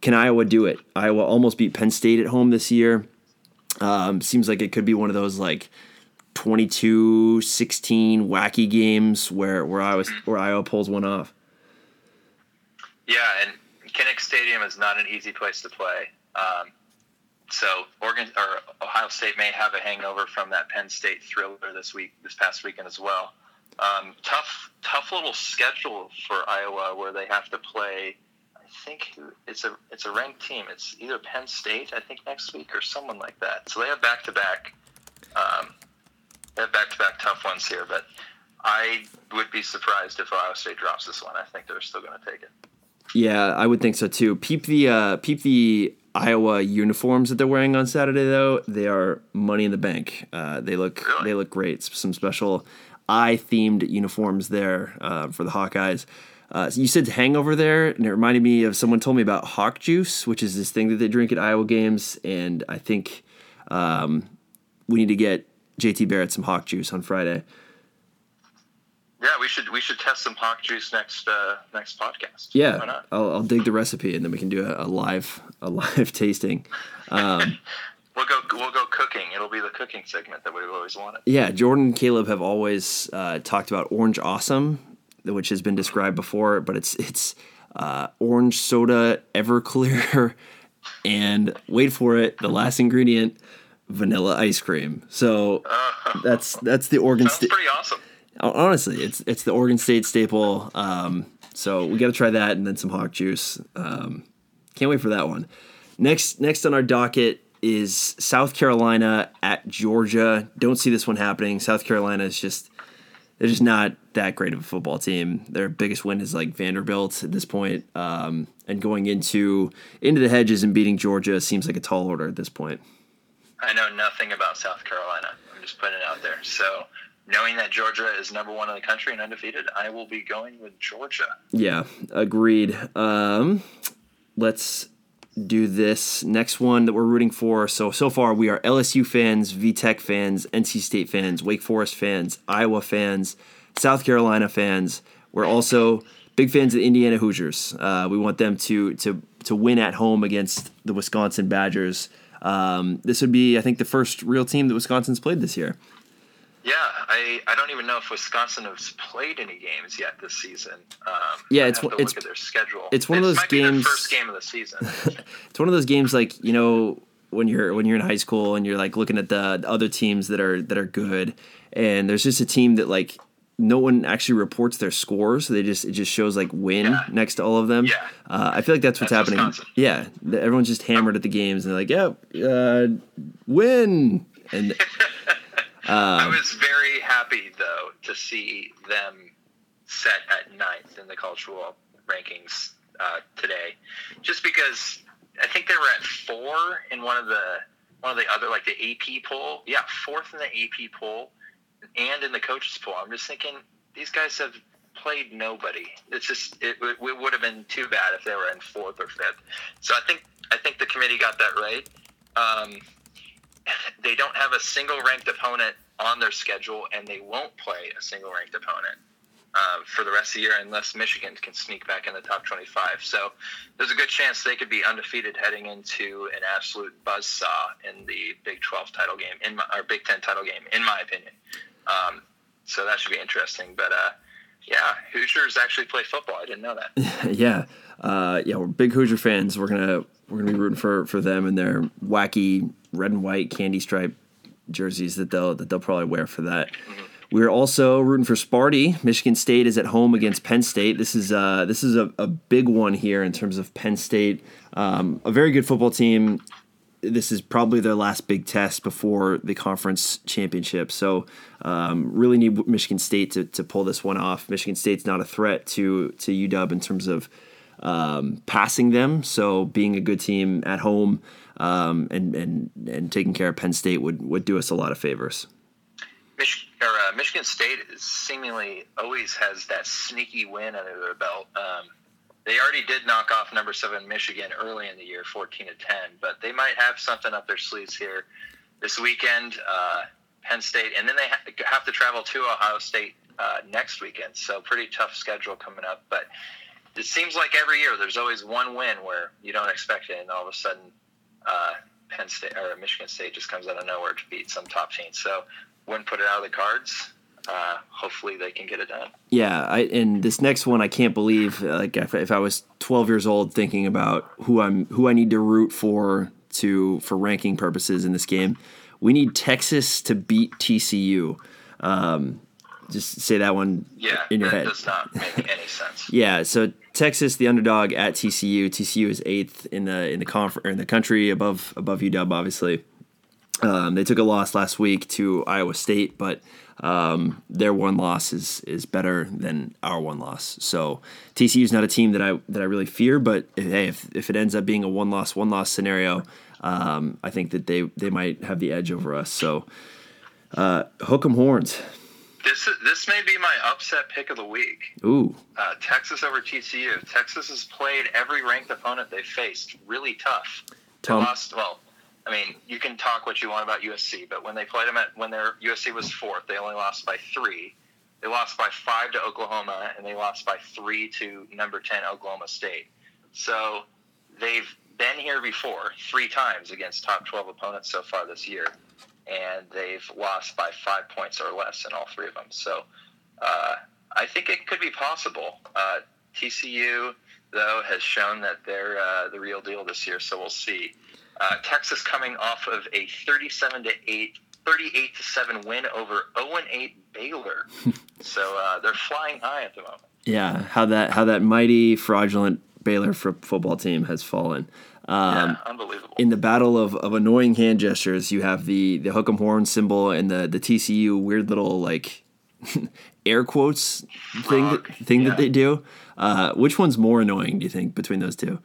Can Iowa do it? Iowa almost beat Penn State at home this year. Um, seems like it could be one of those like 22 16 wacky games where where Iowa where Iowa pulls one off. Yeah, and Kinnick Stadium is not an easy place to play. Um, so Oregon or Ohio State may have a hangover from that Penn State thriller this week, this past weekend as well. Um, tough, tough little schedule for Iowa where they have to play. I think it's a it's a ranked team. It's either Penn State, I think, next week or someone like that. So they have back to back. They have back to back tough ones here, but I would be surprised if Ohio State drops this one. I think they're still going to take it. Yeah, I would think so too. Peep the uh, peep the Iowa uniforms that they're wearing on Saturday though. They are money in the bank. Uh, they look Really? they look great. Some special eye themed uniforms there uh, for the Hawkeyes. Uh, so you said hangover there, and it reminded me of someone told me about hawk juice, which is this thing that they drink at Iowa games, and I think um, we need to get JT Barrett some hawk juice on Friday. Yeah, we should we should test some hawk juice next uh, next podcast. Why Yeah, not? I'll, I'll dig the recipe and then we can do a, a live a live tasting. Um, We'll go we'll go cooking. It'll be the cooking segment that we've always wanted. yeah, Jordan and Caleb have always uh, talked about orange awesome, which has been described before, but it's it's uh, orange soda, Everclear, and wait for it, the last ingredient, vanilla ice cream. So that's that's the Oregon State. pretty awesome. Honestly, it's it's the Oregon State staple. Um, so we got to try that and then some hawk juice. Um, can't wait for that one. Next next on our docket is South Carolina at Georgia. Don't see this one happening. South Carolina is just they're just not that great of a football team. Their biggest win is like Vanderbilt at this point. Um, and going into into the hedges and beating Georgia seems like a tall order at this point. I know nothing about South Carolina. I'm just putting it out there. So knowing that Georgia is number one in the country and undefeated, I will be going with Georgia. Yeah, agreed. Um, let's do this next one that we're rooting for. So so far we are LSU fans, VTech fans, NC State fans, Wake Forest fans, Iowa fans, South Carolina fans. We're also big fans of the Indiana Hoosiers. Uh, we want them to to to win at home against the Wisconsin Badgers. Um, this would be, I think, the first real team that Wisconsin's played this year. Yeah, I, I don't even know if Wisconsin has played any games yet this season. Um, Yeah, it's have one- to it's- their schedule. it's one of those might be their games- first game of the season. it's one of those games like you know when you're when you're in high school and you're like looking at the other teams that are that are good and there's just a team that like no one actually reports their scores so they just it just shows like win Yeah. next to all of them Yeah. uh, i feel like that's what's That's happening Wisconsin. yeah the- everyone's just hammered at the games and they're like yeah uh, win and I Um, was very happy though to see them set at ninth in the cultural rankings uh, today, just because I think they were at four in one of the one of the other like the AP poll. Yeah, fourth in the AP poll and in the coaches poll. I'm just thinking these guys have played nobody. It's just it, it would have been too bad if they were in fourth or fifth. So I think I think the committee got that right. Um, they don't have a single ranked opponent on their schedule, and they won't play a single ranked opponent uh, for the rest of the year unless Michigan can sneak back in the top 25. So there's a good chance they could be undefeated heading into an absolute buzzsaw in the Big 12 title game, in my, or Big 10 title game, in my opinion. Um, so that should be interesting. But uh, yeah, Hoosiers actually play football. I didn't know that. yeah, uh, yeah, we're big Hoosier fans. We're gonna we're gonna be rooting for for them and their wacky red and white candy stripe jerseys that they'll that they'll probably wear for that. We're also rooting for Sparty. Michigan State is at home against Penn State. This is uh, this is a, a big one here in terms of Penn State. Um, a very good football team. This is probably their last big test before the conference championship. So, um, really need Michigan State to, to pull this one off. Michigan State's not a threat to to UW in terms of um, passing them. So, being a good team at home um, and and and taking care of Penn State would would do us a lot of favors. Or, uh, Michigan State seemingly always has that sneaky win under their belt. Um, they already did knock off number seven Michigan early in the year, fourteen to ten, but they might have something up their sleeves here this weekend. Uh, Penn State, and then they ha- have to travel to Ohio State uh, next weekend. So pretty tough schedule coming up. But it seems like every year there's always one win where you don't expect it, and all of a sudden uh, Penn State or Michigan State just comes out of nowhere to beat some top team. So wouldn't put it out of the cards. Uh, hopefully they can get it done. Yeah, I, and this next one, I can't believe. Like, if, if I was 12 years old, thinking about who I'm, who I need to root for to for ranking purposes in this game, we need Texas to beat TCU. Um, just say that one Yeah, in your that head. does not make any sense. Yeah, so Texas, the underdog at TCU. TCU is eighth in the in the confer- or in the country, above above UW, obviously. Um, they took a loss last week to Iowa State, but um, their one loss is is better than our one loss. So TCU is not a team that I that I really fear, but if, hey, if if it ends up being a one loss one loss scenario, um, I think that they they might have the edge over us. So uh, hook 'em horns. This this may be my upset pick of the week. Ooh, Uh, Texas over TCU. Texas has played every ranked opponent they faced really tough. They Tom- lost. Well, I mean, you can talk what you want about USC, but when they played them at when their USC was fourth, they only lost by three. They lost by five to Oklahoma, and they lost by three to number 10 Oklahoma State. So they've been here before three times against top 12 opponents so far this year, and they've lost by five points or less in all three of them. So uh, I think it could be possible. Uh, TCU, though, has shown that they're uh, the real deal this year, so we'll see. Uh, Texas coming off of a 37 to 8, 38 to 7 win over 0 and 8 Baylor. so uh, they're flying high at the moment. Yeah, how that how that mighty fraudulent Baylor football team has fallen. Um, yeah, unbelievable. in the battle of, of annoying hand gestures, you have the the hook 'em horn symbol and the the TCU weird little like air quotes thing that, thing yeah. that they do. Uh, which one's more annoying? Do you think between those two?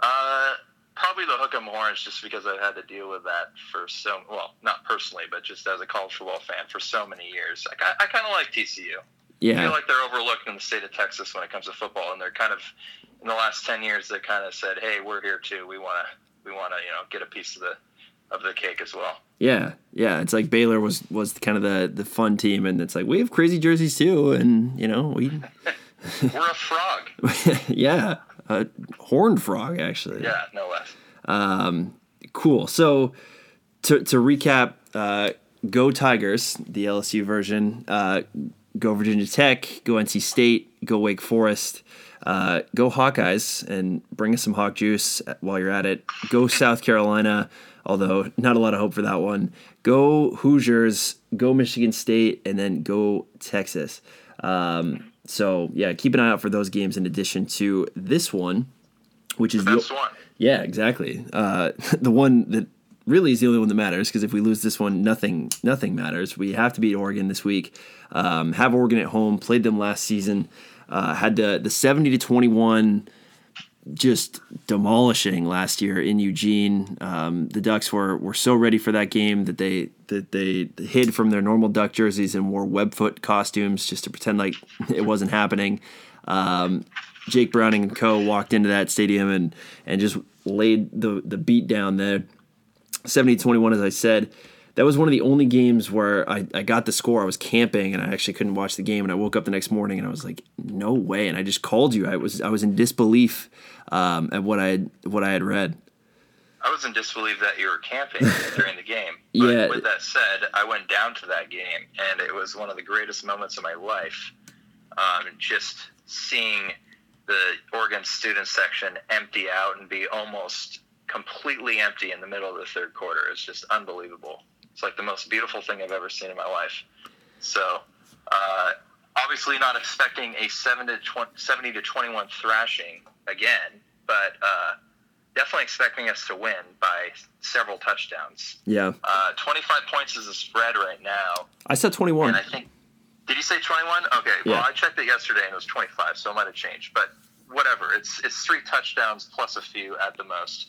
Uh, probably the hook 'em horns, just because I've had to deal with that for so well, not personally, but just as a college football fan for so many years. Like I, I kind of like TCU. I Yeah, feel like they're overlooked in the state of Texas when it comes to football, and they're kind of in the last ten years they kind of said, "Hey, we're here too. We want to, we want to, you know, get a piece of the of the cake as well." yeah, yeah. It's like Baylor was was kind of the the fun team, and it's like we have crazy jerseys too, and you know we, We're a frog. yeah, a horned frog actually. Yeah, no less. Cool. So to to recap, uh, go Tigers, the LSU version. Uh, go Virginia Tech. Go NC State. Go Wake Forest. Uh, go Hawkeyes and bring us some Hawk juice while you're at it. Go South Carolina, although not a lot of hope for that one. Go Hoosiers. Go Michigan State, and then go Texas. Um, so yeah, keep an eye out for those games in addition to this one, which is the Best one. yeah, exactly. Uh, the one that really is the only one that matters because if we lose this one, nothing nothing matters. We have to beat Oregon this week. Um, have Oregon at home. Played them last season. Uh, had the the seventy to twenty one just demolishing last year in Eugene. Um, the Ducks were were so ready for that game that they that they hid from their normal Duck jerseys and wore webfoot costumes just to pretend like it wasn't happening. Um, Jake Browning and co walked into that stadium and and just laid the the beat down there. 70-21 as I said. That was one of the only games where I, I got the score. I was camping and I actually couldn't watch the game and I woke up the next morning and I was like, no way. And I just called you. I was I was in disbelief um, at what I had what I had read. I was in disbelief that you were camping during the game. But Yeah. with that said, I went down to that game, and it was one of the greatest moments of my life. Um, just seeing the Oregon student section empty out and be almost completely empty in the middle of the third quarter is just unbelievable. It's like the most beautiful thing I've ever seen in my life. So, uh, obviously, not expecting a 7 to 20, 70 to 21 thrashing again, but uh, definitely expecting us to win by several touchdowns. Yeah. Uh, 25 points is the spread right now, I said 21. and I think. Did you say 21? Okay, Yeah. well, I checked it yesterday and it was 25, so it might have changed. But whatever, it's it's three touchdowns plus a few at the most.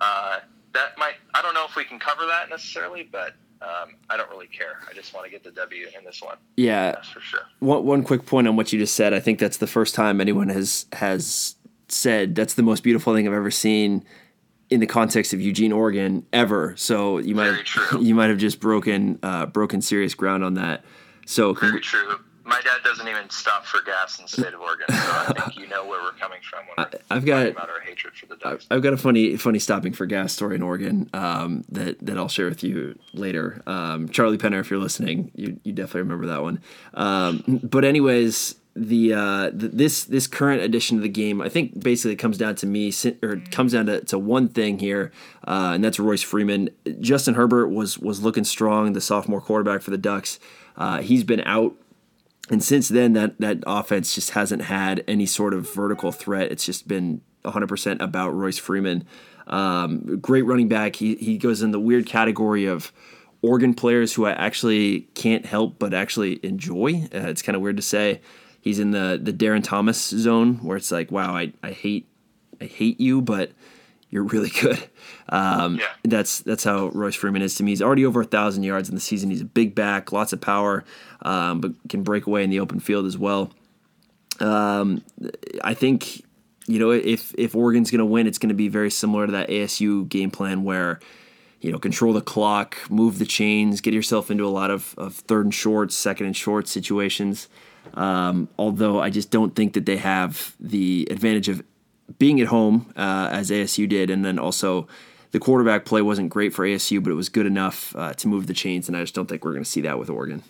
Uh, that might, I don't know if we can cover that necessarily, but um, I don't really care. I just want to get the W in this one. yeah. That's for sure. one, one quick point on what you just said. I think that's the first time anyone has has said that's the most beautiful thing I've ever seen in the context of Eugene, Oregon, ever. So you might true. you might have just broken uh, broken serious ground on that. So Very true. My dad doesn't even stop for gas in the state of Oregon, so I think you know where we're coming from when we're I've got- about our hatred for the Ducks. I've got a funny funny stopping for gas story in Oregon um, that that I'll share with you later. Um, Charlie Penner, if you're listening, you you definitely remember that one. Um, but anyways, the, uh, the this this current edition of the game, I think basically comes down to me or comes down to, to one thing here, uh, and that's Royce Freeman. Justin Herbert was was looking strong, the sophomore quarterback for the Ducks. Uh, he's been out and since then that that offense just hasn't had any sort of vertical threat. It's just been 100% about royce freeman. Um, great running back. He, he goes in the weird category of oregon players who i actually can't help but actually enjoy. Uh, it's kind of weird to say. He's in the the darren thomas zone where it's like wow i, I hate i hate you but you're really good. Um, Yeah. That's that's how Royce Freeman is to me. He's already over a thousand yards in the season. He's a big back, lots of power, um, but can break away in the open field as well. Um, I think you know if if Oregon's going to win, it's going to be very similar to that ASU game plan where you know, control the clock, move the chains, get yourself into a lot of, of third and shorts, second and short situations. Um, although I just don't think that they have the advantage of being at home uh, as ASU did, and then also the quarterback play wasn't great for ASU, but it was good enough uh, to move the chains, and I just don't think we're going to see that with Oregon.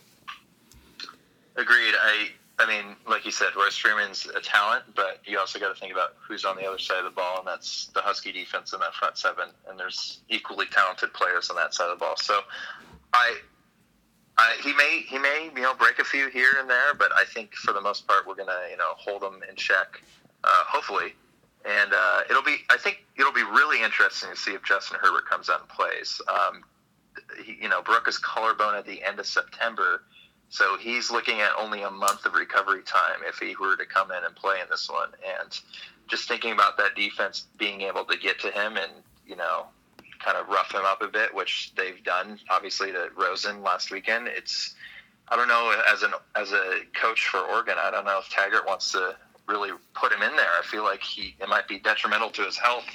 Agreed. I I mean, like you said, Royce Freeman's a talent, but you also got to think about who's on the other side of the ball, and that's the Husky defense in that front seven. And there's equally talented players on that side of the ball. So, I, I he may he may you know break a few here and there, but I think for the most part we're gonna you know hold him in check, uh, hopefully. And uh, it'll be I think it'll be really interesting to see if Justin Herbert comes out and plays. Um, he, you know, broke his collarbone at the end of September. So he's looking at only a month of recovery time if he were to come in and play in this one. And just thinking about that defense being able to get to him and, you know, kind of rough him up a bit, which they've done obviously to Rosen last weekend. It's, I don't know, as an as a coach for Oregon, I don't know if Taggart wants to really put him in there. I feel like he it might be detrimental to his health,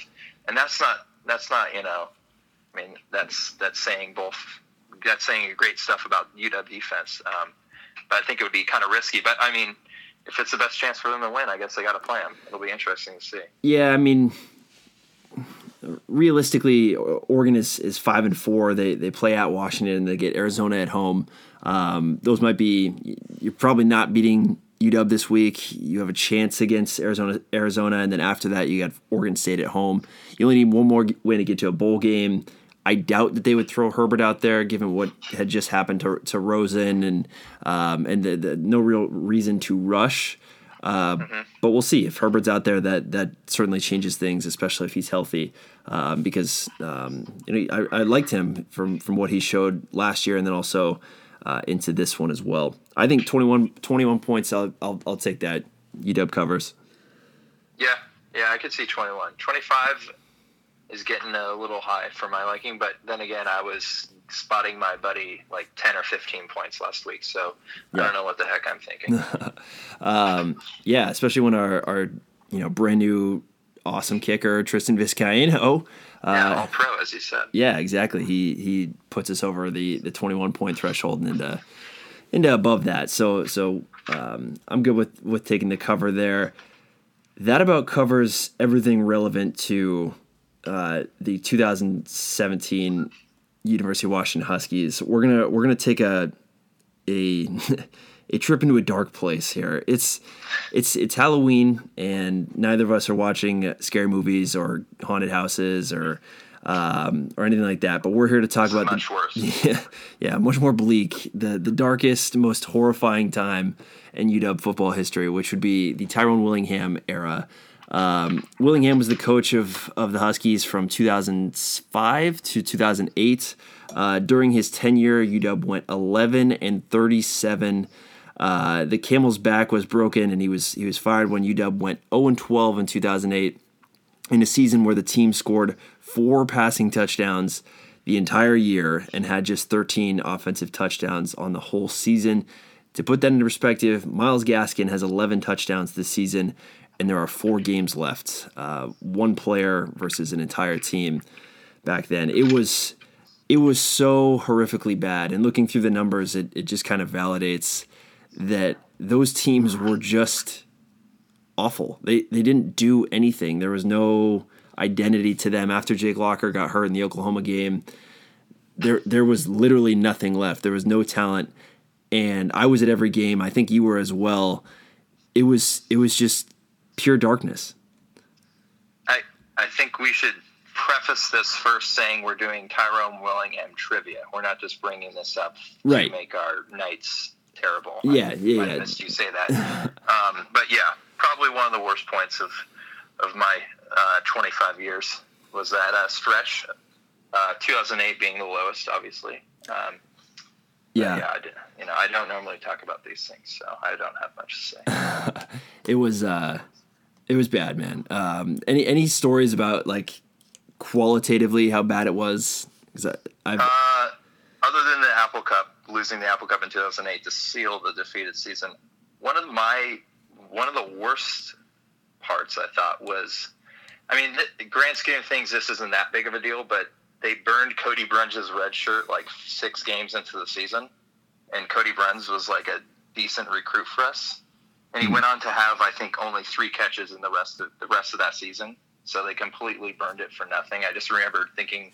and that's not that's not you know, I mean that's that's saying both that's saying great stuff about UW defense. Um, but I think it would be kind of risky. But I mean, if it's the best chance for them to win, I guess they got to play them. It'll be interesting to see. Yeah, I mean, realistically, Oregon is, is five and four. They they play at Washington they get Arizona at home. Um, those might be you're probably not beating UW this week. You have a chance against Arizona, Arizona, and then after that, you got Oregon State at home. You only need one more win to get to a bowl game. I doubt that they would throw Herbert out there, given what had just happened to, to Rosen and um, and the, the, no real reason to rush. Uh, But we'll see if Herbert's out there. That that certainly changes things, especially if he's healthy. Um, because um, you know I, I liked him from from what he showed last year, and then also uh, into this one as well. I think 21, 21 points. I'll, I'll I'll take that. UW covers. Yeah, yeah, I could see 21. 25 is getting a little high for my liking, but then again, I was spotting my buddy like 10 or 15 points last week, so I don't know what the heck I'm thinking. Um, yeah, especially when our, our you know brand new awesome kicker Tristan Vizcaino. yeah, Uh, all pro, as you said. yeah, exactly. He he puts us over the the 21 point threshold and into into above that. So so um, I'm good with with taking the cover there. That about covers everything relevant to uh, the 2017 University of Washington Huskies. We're gonna we're gonna take a a a trip into a dark place here. It's it's it's Halloween, and neither of us are watching scary movies or haunted houses or um, or anything like that. But we're here to talk about Much the worse. yeah, yeah, much more bleak. The the darkest, most horrifying time in UW football history, which would be the Tyrone Willingham era. Um, Willingham was the coach of, of the Huskies from 2005 to 2008. Uh, during his tenure, UW went 11 and 37. Uh, the camel's back was broken, and he was he was fired when UW went 0 and 12 in 2008 in a season where the team scored four passing touchdowns the entire year and had just 13 offensive touchdowns on the whole season. To put that into perspective, Myles Gaskin has 11 touchdowns this season, and there are four games left. Uh, one player versus an entire team back then. It was it was so horrifically bad. And looking through the numbers, it, it just kind of validates that those teams were just awful. They they didn't do anything. There was no identity to them after Jake Locker got hurt in the Oklahoma game. There there was literally nothing left. There was no talent. And I was at every game. I think you were as well. It was it was just pure darkness. I, I think we should preface this first saying we're doing Tyrone Willingham trivia. We're not just bringing this up to Right. make our nights terrible. Yeah, I yeah, might yeah. you say that. um, but yeah, probably one of the worst points of of my uh, 25 years was that uh, stretch. Uh, 2008 being the lowest, obviously. Um, Yeah. yeah. I, did- you know, I don't normally talk about these things, so I don't have much to say. It was uh it was bad, man. Um any any stories about like qualitatively how bad it was? I, Uh, other than the Apple Cup, losing the Apple Cup in 2008 to seal the defeated season, one of my one of the worst parts I thought was, I mean, the grand scheme of things, this isn't that big of a deal, but they burned Cody Bruns' red shirt like six games into the season, and Cody Bruns was like a decent recruit for us. And he hmm. went on to have, I think, only three catches in the rest of the rest of that season. So they completely burned it for nothing. I just remember thinking,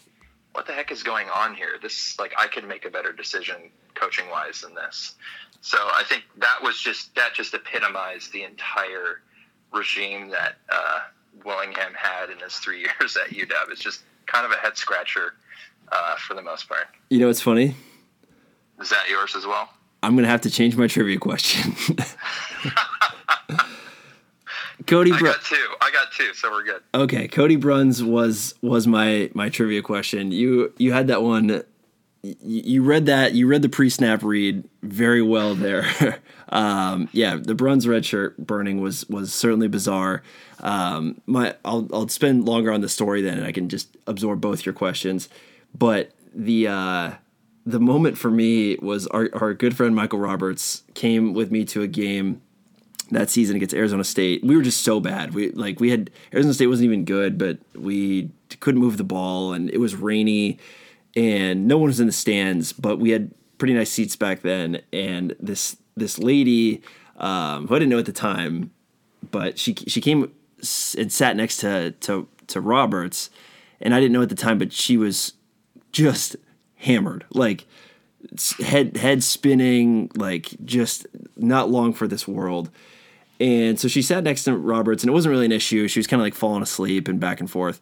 what the heck is going on here? This like I could make a better decision coaching wise than this. So I think that was just that just epitomized the entire regime that uh, Willingham had in his three years at UW. It's just kind of a head scratcher uh, for the most part. You know what's funny? Is that yours as well? I'm gonna have to change my trivia question. Cody I got two. I got two, so we're good. Okay, Cody Bruns was was my my trivia question. You you had that one. You, you read that. You read the pre-snap read very well there. um, yeah, the Bruns red shirt burning was was certainly bizarre. Um, my I'll I'll spend longer on the story then, and I can just absorb both your questions. But the uh, the moment for me was our our good friend Michael Roberts came with me to a game that season against Arizona State. We were just so bad. We like we had Arizona State wasn't even good, but we couldn't move the ball and it was rainy and no one was in the stands, but we had pretty nice seats back then and this this lady um, who I didn't know at the time, but she she came and sat next to to to Roberts and I didn't know at the time, but she was just hammered. Like head head spinning, like just not long for this world. And so she sat next to Roberts, and it wasn't really an issue. She was kind of like falling asleep and back and forth.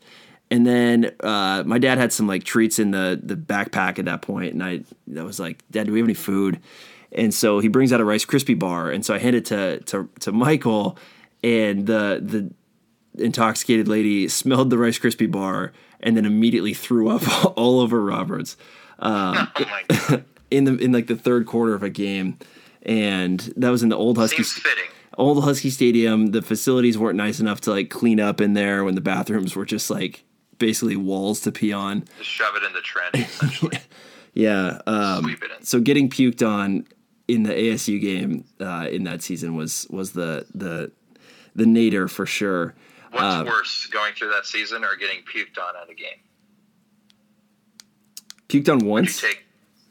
And then uh, my dad had some like treats in the the backpack at that point, and I I was like, Dad, do we have any food? And so he brings out a Rice Krispie bar, and so I hand it to to to Michael, and the the intoxicated lady smelled the Rice Krispie bar and then immediately threw up all over Roberts oh my in the in like the third quarter of a game, and that was in the old Husky seems fitting. Old Husky Stadium. The facilities weren't nice enough to like clean up in there when the bathrooms were just like basically walls to pee on. Just shove it in the trench, essentially. Yeah. Um, Sweep it in. so getting puked on in the ASU game uh, in that season was was the the the nadir for sure. What's Uh, worse, going through that season or getting puked on at a game? Puked on once. take,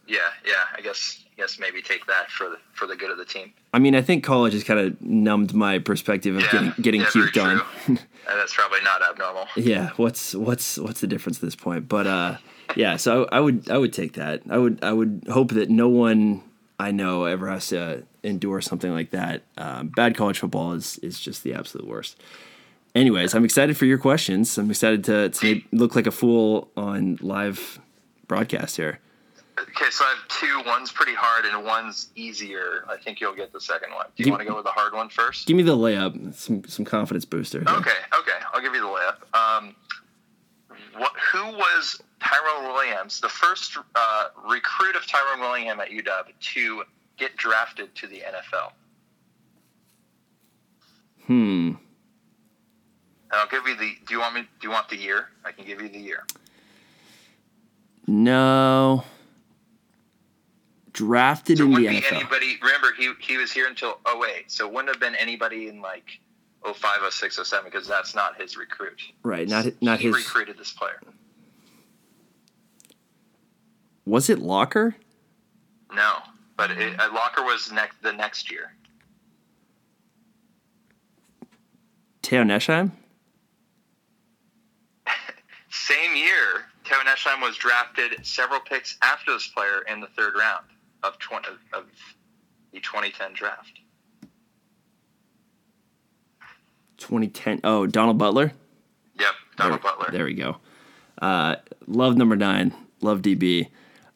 yeah, yeah. I guess, guess maybe take that for the for the good of the team. I mean, I think college has kind of numbed my perspective of Yeah, getting getting yeah, on. And that's probably not abnormal. yeah what's what's what's the difference at this point? But uh yeah so I, I would i would take that. I would i would hope that no one i know ever has to endure something like that. Um, bad college football is is just the absolute worst. Anyways i'm excited for your questions. I'm excited to, to look like a fool on live broadcast here Okay, so I have two. One's pretty hard and one's easier. I think you'll get the second one. Do you Give- want to go with the hard one first? give me the layup some some confidence booster here. Okay, okay. I'll give you the layup. Um, what, who was Tyrone Williams, the first uh, recruit of Tyrone Williams at UW to get drafted to the NFL? hmm And I'll give you the. Do you want me? Do you want the year? I can give you the year. no drafted So in the nfl anybody. Remember, he he was here until 08, so it wouldn't have been anybody in like 05, 06, 07 because that's not his recruit. right not not he his recruited this player. was it locker No, but it, uh, Locker was next the next year. Te'o Nesheim? Same year, Te'o Nesheim was drafted several picks after this player in the third round of 20, of the 2010 draft. 2010. Oh, Donald Butler? Yep, Donald there, Butler. There we go. Uh, love number nine. Love DB.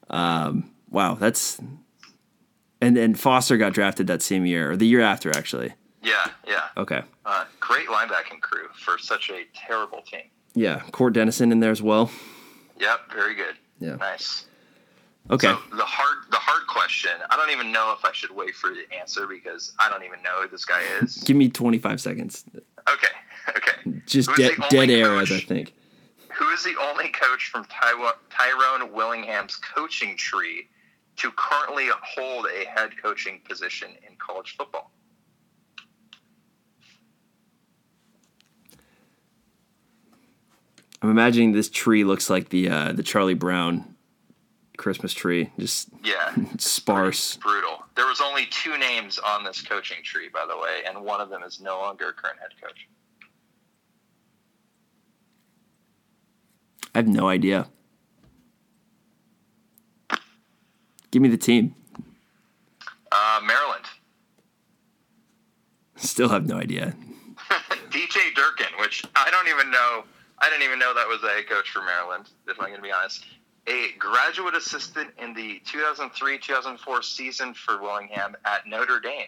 Um, wow, that's. And then Foster got drafted that same year, or the year after, actually. Yeah, yeah. Okay. Uh, great linebacking crew for such a terrible team. Yeah, Cort Dennison in there as well. Yep, very good. Yeah. Nice. Okay. So the hard the hard question, I don't even know if I should wait for the answer because I don't even know who this guy is. Give me 25 seconds. Okay. Okay. Just Who's dead, dead arrows, I think. Who is the only coach from Tywa- Tyrone Willingham's coaching tree to currently hold a head coaching position in college football? I'm imagining this tree looks like the uh, the Charlie Brown Christmas tree, just Yeah, sparse. brutal. There was only two names on this coaching tree, by the way, and one of them is no longer a current head coach. I have no idea. Give me the team. Uh, Maryland, Still have no idea. DJ Durkin, which I don't even know. I didn't even know that was the head coach for Maryland. If I'm going to be honest, a graduate assistant in the 2003-2004 season for Willingham at Notre Dame.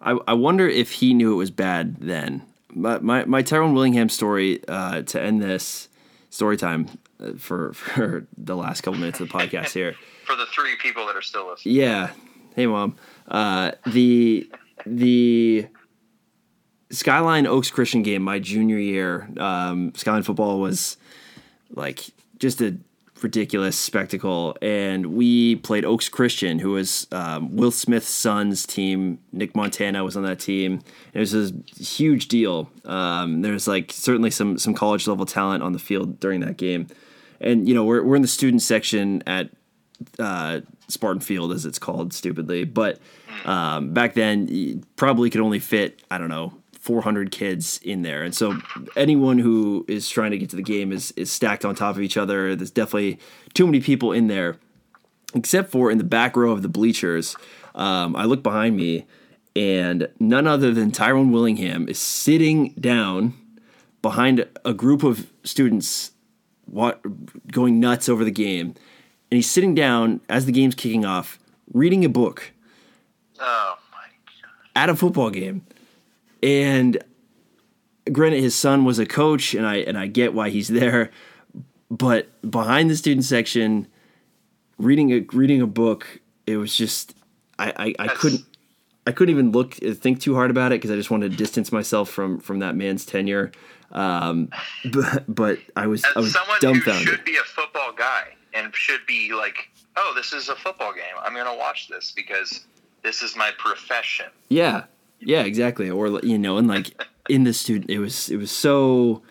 I, I wonder if he knew it was bad then. My my, my Tyrone Willingham story uh, to end this story time uh, for for the last couple minutes of the podcast here. For the three people that are still listening, Yeah. Hey, mom. Uh, the the Skyline Oaks Christian game my junior year. Um, Skyline football was like just a ridiculous spectacle, and we played Oaks Christian, who was um, Will Smith's son's team. Nick Montana was on that team. And It was a huge deal. Um, there's like certainly some some college level talent on the field during that game, and you know we're we're in the student section at uh, Spartan Field, as it's called stupidly. But um, back then, probably could only fit, I don't know, 400 kids in there. And so anyone who is trying to get to the game is, is stacked on top of each other. There's definitely too many people in there, except for in the back row of the bleachers. Um, I look behind me, and none other than Tyrone Willingham is sitting down behind a group of students wa- going nuts over the game. And he's sitting down as the game's kicking off, reading a book oh my god, at a football game. And granted, his son was a coach, and I and I get why he's there. But behind the student section, reading a reading a book, it was just I I, I couldn't I couldn't even look think too hard about it because I just wanted to distance myself from from that man's tenure. Um, but but I was I as was someone who dumbfounded. should be a football guy and should be like, oh, this is a football game. I'm going to watch this because this is my profession. Yeah, yeah, exactly. Or you know, and like in the student, it was it was so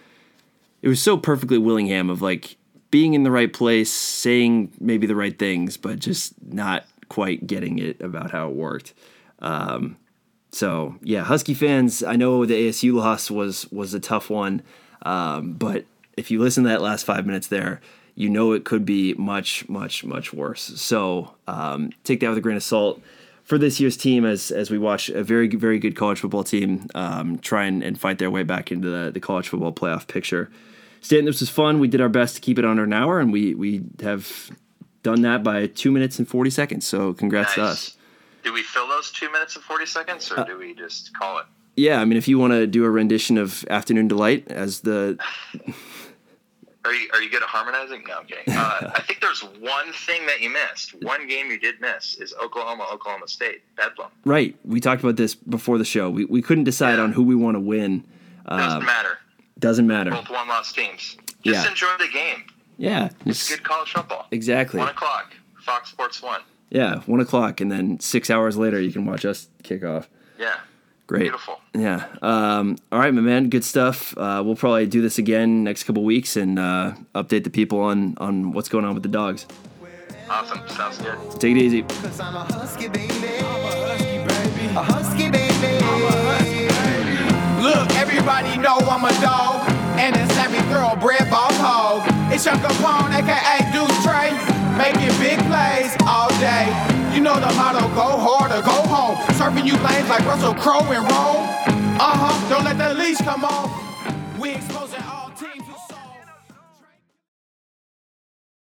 it was so perfectly Willingham of like being in the right place, saying maybe the right things, but just not quite getting it about how it worked. Um, so yeah, Husky fans, I know the ASU loss was was a tough one, um, but if you listen to that last five minutes there, you know it could be much, much, much worse. So um, take that with a grain of salt for this year's team as as we watch a very very good college football team um, try and, and fight their way back into the, the college football playoff picture. Stanton, this was fun. We did our best to keep it under an hour, and we we have done that by two minutes and forty seconds. So congrats to us. Do we fill those two minutes and 40 seconds or do we just call it? Yeah, I mean, if you want to do a rendition of "Afternoon Delight" as the Are you, are you good at harmonizing? No, I'm kidding. Uh, I think there's one thing that you missed. One game you did miss is Oklahoma, Oklahoma State, Bedlam. right, we talked about this before the show. We we couldn't decide Yeah. on who we want to win. Doesn't Uh, matter. doesn't matter. Both one loss teams. Just Yeah. enjoy the game. Yeah, It's just- good college football. exactly. One o'clock, Fox Sports One. Yeah, one o'clock, and then six hours later, you can watch us kick off. Yeah, Great. beautiful. Yeah. Um, all right, my man. Good stuff. Uh, we'll probably do this again next couple weeks and uh, update the people on on what's going on with the dogs. Awesome. Sounds good. Take it easy. Cause I'm a husky baby. I'm a husky, baby. A husky baby. I'm a husky, baby. Look, everybody know I'm a dog, and it's every thoroughbred boss hog. It's your Capone, aka Deuce Trey, making big plays all day. You know the motto: go hard or go home. Serving you lanes like Russell Crowe in Rome. Uh huh. Don't let the leash come on. We exposing all.